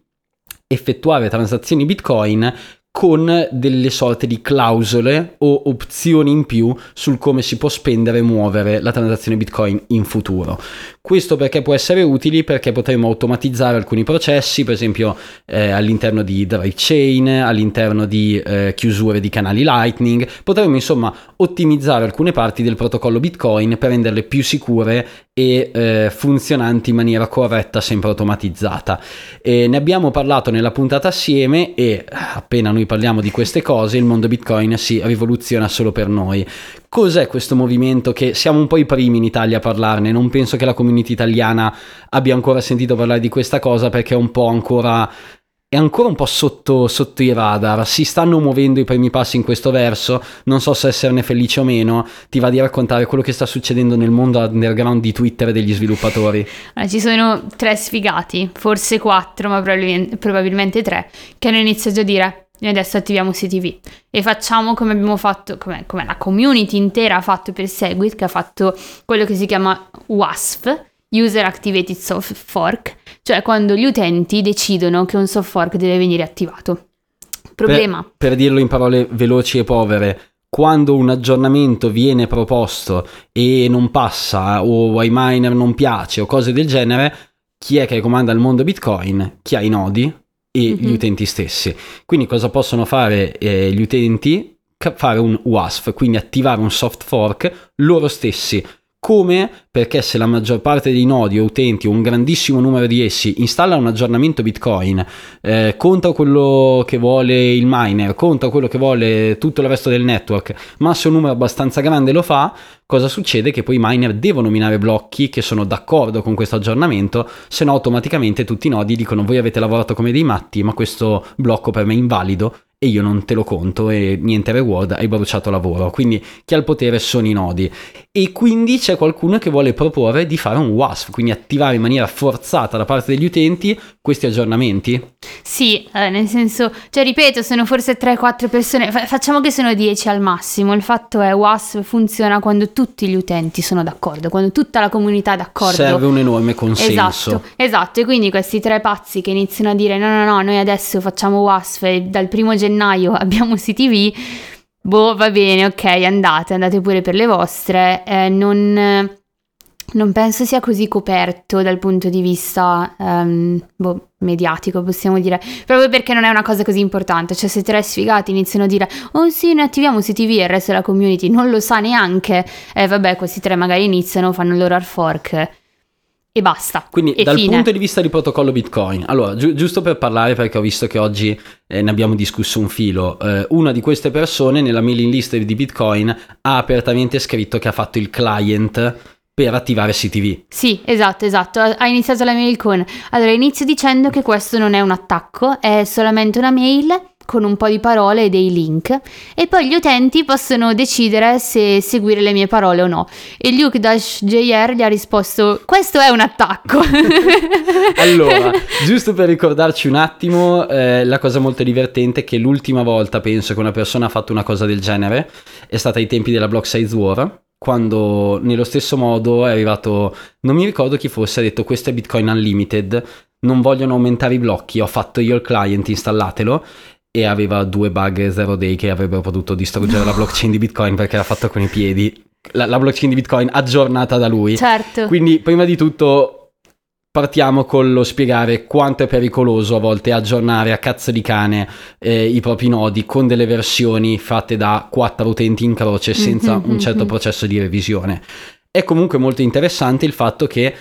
effettuare transazioni Bitcoin con delle sorte di clausole o opzioni in più sul come si può spendere e muovere la transazione Bitcoin in futuro. Questo perché può essere utile perché potremo automatizzare alcuni processi, per esempio eh, all'interno di drive chain, all'interno di eh, chiusure di canali Lightning, potremo insomma ottimizzare alcune parti del protocollo Bitcoin per renderle più sicure e eh, funzionanti in maniera corretta, sempre automatizzata. E ne abbiamo parlato nella puntata assieme e appena noi parliamo di queste cose il mondo Bitcoin si rivoluziona solo per noi. Cos'è questo movimento che siamo un po' i primi in Italia a parlarne? Non penso che la community italiana abbia ancora sentito parlare di questa cosa perché è un po' ancora è ancora un po' sotto, sotto, i radar, si stanno muovendo i primi passi in questo verso, non so se esserne felice o meno, ti va di raccontare quello che sta succedendo nel mondo underground di Twitter e degli sviluppatori? Allora, ci sono tre sfigati, forse quattro, ma probabilmente, probabilmente tre, che hanno iniziato a dire noi adesso attiviamo CTV e facciamo come abbiamo fatto, come, come la community intera ha fatto per Segwit, che ha fatto quello che si chiama WASF, User Activated Soft Fork, cioè quando gli utenti decidono che un soft fork deve venire attivato. Problema. Per, per dirlo in parole veloci e povere, quando un aggiornamento viene proposto e non passa o ai miner non piace o cose del genere, chi è che comanda il mondo Bitcoin? Chi ha i nodi e mm-hmm. gli utenti stessi. Quindi cosa possono fare eh, gli utenti? Fare un WASF, quindi attivare un soft fork loro stessi come perché se la maggior parte dei nodi o utenti o un grandissimo numero di essi installa un aggiornamento Bitcoin eh, contro quello che vuole il miner, contro quello che vuole tutto il resto del network, ma se un numero abbastanza grande lo fa, cosa succede? Che poi i miner devono minare blocchi che sono d'accordo con questo aggiornamento, se no automaticamente tutti i nodi dicono voi avete lavorato come dei matti, ma questo blocco per me è invalido e io non te lo conto e niente reward, hai bruciato lavoro. Quindi chi ha il potere sono i nodi. E quindi c'è qualcuno che vuole proporre di fare un WASP, quindi attivare in maniera forzata da parte degli utenti questi aggiornamenti? Sì, eh, nel senso, cioè ripeto, sono forse 3-4 persone, Fa- facciamo che sono 10 al massimo. Il fatto è WASP funziona quando tutti gli utenti sono d'accordo, quando tutta la comunità è d'accordo. Serve un enorme consenso. Esatto, esatto. E quindi questi tre pazzi che iniziano a dire no, no, no, noi adesso facciamo WASP e dal primo gennaio abbiamo CTV, boh, va bene, ok, andate, andate pure per le vostre. Eh, non non penso sia così coperto dal punto di vista um, boh, mediatico, possiamo dire, proprio perché non è una cosa così importante. Cioè, se tre sfigati iniziano a dire, oh sì, noi attiviamo CTV e il resto della community non lo sa neanche, e eh, vabbè, questi tre magari iniziano, fanno il loro hard fork. E basta. Quindi e dal fine. punto di vista di protocollo Bitcoin, allora gi- giusto per parlare perché ho visto che oggi eh, ne abbiamo discusso un filo, eh, una di queste persone nella mailing list di Bitcoin ha apertamente scritto che ha fatto il client per attivare CTV. Sì, esatto, esatto. Ha iniziato la mail con... Allora, inizio dicendo che questo non è un attacco, è solamente una mail con un po' di parole e dei link e poi gli utenti possono decidere se seguire le mie parole o no. E Luke-JR gli ha risposto questo è un attacco. allora, giusto per ricordarci un attimo, eh, la cosa molto divertente è che l'ultima volta penso che una persona ha fatto una cosa del genere è stata ai tempi della Block Size War quando nello stesso modo è arrivato, non mi ricordo chi fosse, ha detto questo è Bitcoin Unlimited, non vogliono aumentare i blocchi, ho fatto io il client, installatelo e aveva due bug zero day che avrebbero potuto distruggere no. la blockchain di Bitcoin perché era fatto con i piedi. La, la, blockchain di Bitcoin aggiornata da lui. Certo. Quindi prima di tutto partiamo con lo spiegare quanto è pericoloso a volte aggiornare a cazzo di cane eh, i propri nodi con delle versioni fatte da quattro utenti in croce senza mm-hmm, un certo mm-hmm. processo di revisione. È comunque molto interessante il fatto che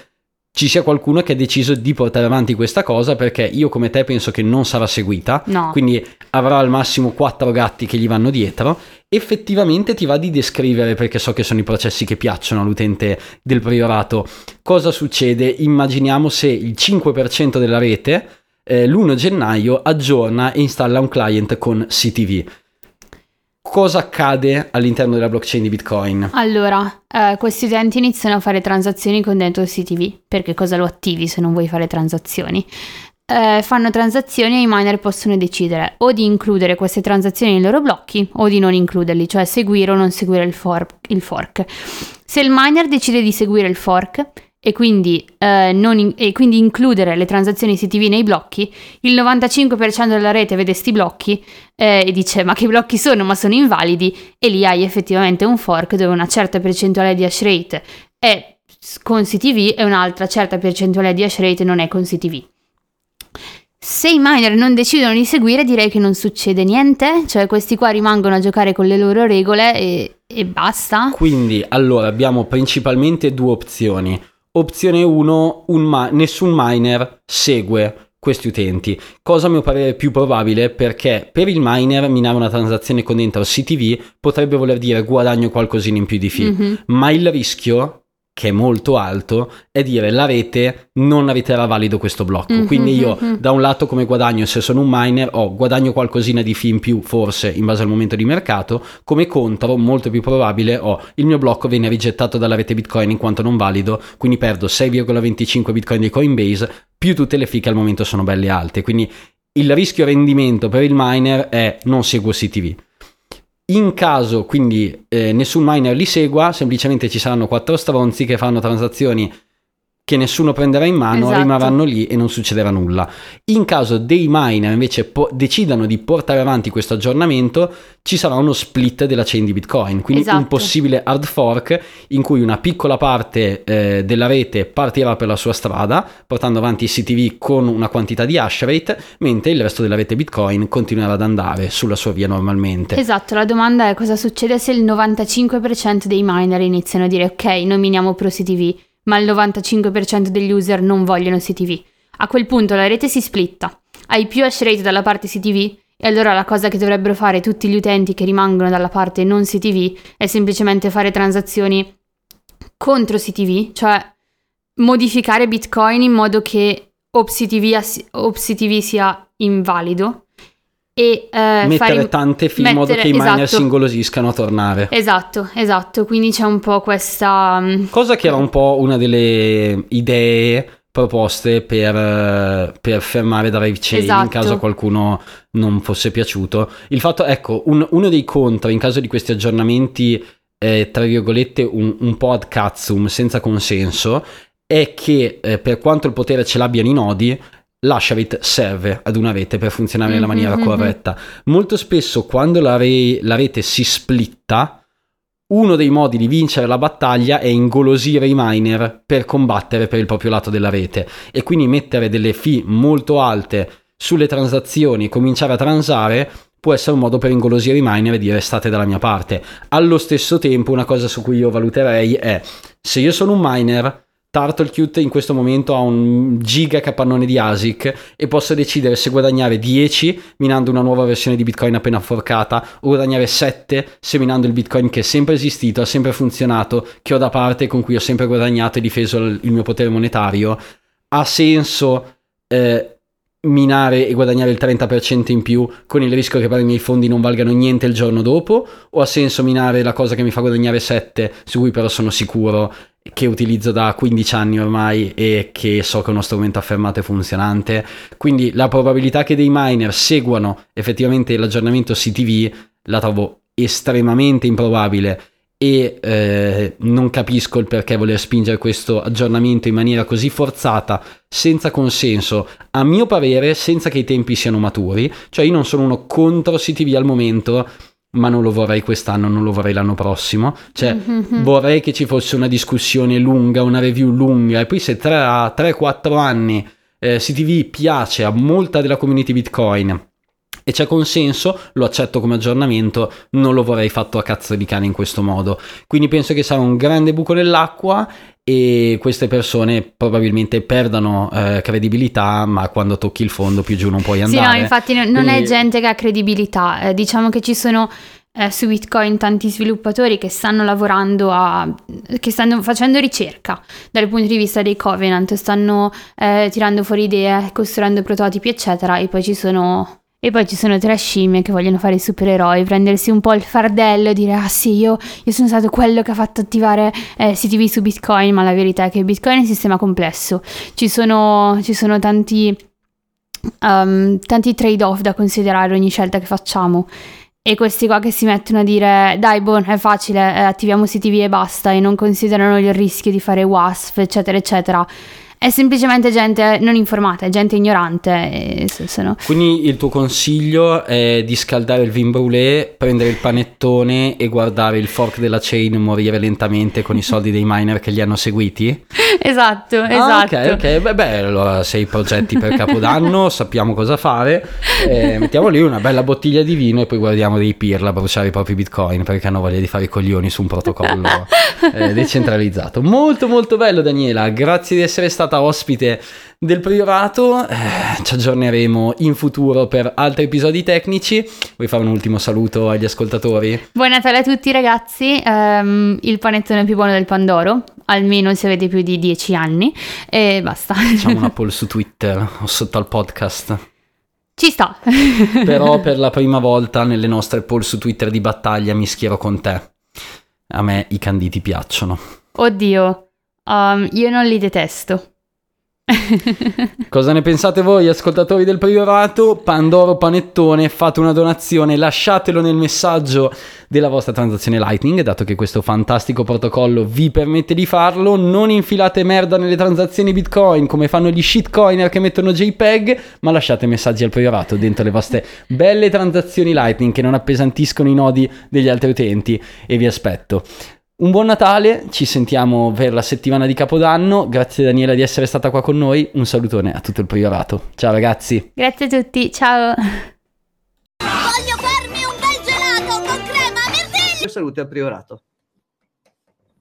ci sia qualcuno che ha deciso di portare avanti questa cosa perché io come te penso che non sarà seguita, no. quindi avrà al massimo quattro gatti che gli vanno dietro, effettivamente ti va di descrivere perché so che sono i processi che piacciono all'utente del priorato. Cosa succede? Immaginiamo se il 5% della rete eh, l'1 gennaio aggiorna e installa un client con CTV cosa accade all'interno della blockchain di Bitcoin? Allora, eh, questi utenti iniziano a fare transazioni con dentro CTV, perché cosa lo attivi se non vuoi fare transazioni? Eh, fanno transazioni e i miner possono decidere o di includere queste transazioni nei loro blocchi o di non includerli, cioè seguire o non seguire il, for- il fork. Se il miner decide di seguire il fork, e quindi, eh, in, e quindi, includere le transazioni CTV nei blocchi, il 95% della rete vede sti blocchi eh, e dice ma che blocchi sono? Ma sono invalidi e lì hai effettivamente un fork dove una certa percentuale di hash rate è con CTV e un'altra certa percentuale di hash rate non è con CTV. Se i miner non decidono di seguire direi che non succede niente, cioè questi qua rimangono a giocare con le loro regole e, e basta. Quindi allora abbiamo principalmente due opzioni Opzione 1, ma- nessun miner segue questi utenti. Cosa a mio parere più probabile perché per il miner minare una transazione con dentro CTV potrebbe voler dire guadagno qualcosina in più di fee, mm-hmm. ma il rischio che è molto alto, è dire la rete non riterrà valido questo blocco. Mm-hmm, Quindi io mm-hmm. da un lato come guadagno se sono un miner ho guadagno qualcosina di fee in più forse in base al momento di mercato, come contro molto più probabile ho il mio blocco viene rigettato dalla rete Bitcoin in quanto non valido, quindi perdo 6,25 Bitcoin di Coinbase più tutte le fee che al momento sono belle alte. Quindi il rischio rendimento per il miner è non seguo CTV. In caso quindi eh, nessun miner li segua, semplicemente ci saranno quattro stronzi che fanno transazioni che nessuno prenderà in mano, esatto. rimarranno lì e non succederà nulla. In caso dei miner invece po- decidano di portare avanti questo aggiornamento, ci sarà uno split della chain di Bitcoin, quindi esatto. un possibile hard fork in cui una piccola parte eh, della rete partirà per la sua strada, portando avanti i CTV con una quantità di hash rate, mentre il resto della rete Bitcoin continuerà ad andare sulla sua via normalmente. Esatto, la domanda è cosa succede se il 95% dei miner iniziano a dire ok, nominiamo ProCTV ma il 95% degli user non vogliono CTV. A quel punto la rete si splitta, hai più hash rate dalla parte CTV e allora la cosa che dovrebbero fare tutti gli utenti che rimangono dalla parte non CTV è semplicemente fare transazioni contro CTV, cioè modificare Bitcoin in modo che OpCTV, sia invalido e eh, mettere fare, tante fee in modo che i miner esatto, si ingolosiscano a tornare. Esatto, esatto, quindi c'è un po' questa... Mm, Cosa che era un po' una delle idee proposte per, per fermare Drive Chain esatto. in caso qualcuno non fosse piaciuto. Il fatto, ecco, un, uno dei contro in caso di questi aggiornamenti, eh, tra virgolette, un, un po' ad cazzum senza consenso, è che eh, per quanto il potere ce l'abbiano i nodi, l'hashavit serve ad una rete per funzionare nella mm-hmm, maniera mm-hmm. corretta. Molto spesso quando la, re- la rete si splitta, uno dei modi di vincere la battaglia è ingolosire i miner per combattere per il proprio lato della rete e quindi mettere delle fee molto alte sulle transazioni e cominciare a transare può essere un modo per ingolosire i miner e dire state dalla mia parte. Allo stesso tempo una cosa su cui io valuterei è se io sono un miner Turtlecute in questo momento ha un giga capannone di ASIC e posso decidere se guadagnare 10 minando una nuova versione di Bitcoin appena forcata o guadagnare 7 se minando il Bitcoin che è sempre esistito, ha sempre funzionato, che ho da parte, con cui ho sempre guadagnato e difeso il mio potere monetario. Ha senso eh, minare e guadagnare il 30% in più con il rischio che i miei fondi non valgano niente il giorno dopo o ha senso minare la cosa che mi fa guadagnare 7 su cui però sono sicuro che utilizzo da 15 anni ormai e che so che è uno strumento affermato e funzionante. Quindi la probabilità che dei miner seguano effettivamente l'aggiornamento CTV la trovo estremamente improbabile e eh, non capisco il perché voler spingere questo aggiornamento in maniera così forzata, senza consenso, a mio parere, senza che i tempi siano maturi. Cioè io non sono uno contro CTV al momento, ma non lo vorrei quest'anno, non lo vorrei l'anno prossimo. Cioè, mm-hmm. vorrei che ci fosse una discussione lunga, una review lunga, e poi se tra 3-4 anni eh, CTV piace a molta della community Bitcoin e c'è consenso, lo accetto come aggiornamento, non lo vorrei fatto a cazzo di cane in questo modo. Quindi penso che sarà un grande buco nell'acqua e queste persone probabilmente perdano eh, credibilità, ma quando tocchi il fondo più giù non puoi andare. Sì, no, infatti non Quindi... è gente che ha credibilità, eh, diciamo che ci sono eh, su Bitcoin tanti sviluppatori che stanno lavorando a che stanno facendo ricerca dal punto di vista dei covenant, stanno eh, tirando fuori idee, costruendo prototipi, eccetera, e poi ci sono e poi ci sono tre scimmie che vogliono fare i supereroi, prendersi un po' il fardello e dire ah sì, io, io sono stato quello che ha fatto attivare eh, CTV su Bitcoin, ma la verità è che Bitcoin è un sistema complesso. Ci sono, ci sono tanti, um, tanti trade-off da considerare ogni scelta che facciamo. E questi qua che si mettono a dire dai, boh, è facile, eh, attiviamo CTV e basta, e non considerano il rischio di fare WASP, eccetera, eccetera è semplicemente gente non informata, è gente ignorante. Sono... Quindi il tuo consiglio è di scaldare il vin brûlé, prendere il panettone e guardare il fork della chain morire lentamente con i soldi dei miner che li hanno seguiti? Esatto, ah, esatto. Ok, ok, beh, beh, allora se hai progetti per Capodanno sappiamo cosa fare. Eh, mettiamo lì una bella bottiglia di vino e poi guardiamo dei pirla bruciare i propri bitcoin perché hanno voglia di fare i coglioni su un protocollo eh, decentralizzato. Molto molto bello Daniela, grazie di essere stata stata ospite del Priorato. Eh, ci aggiorneremo in futuro per altri episodi tecnici. Vuoi fare un ultimo saluto agli ascoltatori? Buon Natale a tutti ragazzi, um, il panettone più buono del Pandoro, almeno se avete più di 10 anni e basta. Facciamo una poll su Twitter o sotto al podcast. Ci sta. Però per la prima volta nelle nostre poll su Twitter di battaglia mi schiero con te. A me i canditi piacciono. Oddio, um, io non li detesto. Cosa ne pensate voi, ascoltatori del Priorato? Pandoro Panettone, fate una donazione, lasciatelo nel messaggio della vostra transazione Lightning, dato che questo fantastico protocollo vi permette di farlo. Non infilate merda nelle transazioni Bitcoin come fanno gli shitcoiner che mettono JPEG, ma lasciate messaggi al Priorato dentro le vostre belle transazioni Lightning che non appesantiscono i nodi degli altri utenti e vi aspetto. Un buon Natale, ci sentiamo per la settimana di Capodanno. Grazie Daniela di essere stata qua con noi. Un salutone a tutto il priorato. Ciao ragazzi. Grazie a tutti, ciao. Voglio farmi un bel gelato con crema mirtilli. Salute al priorato.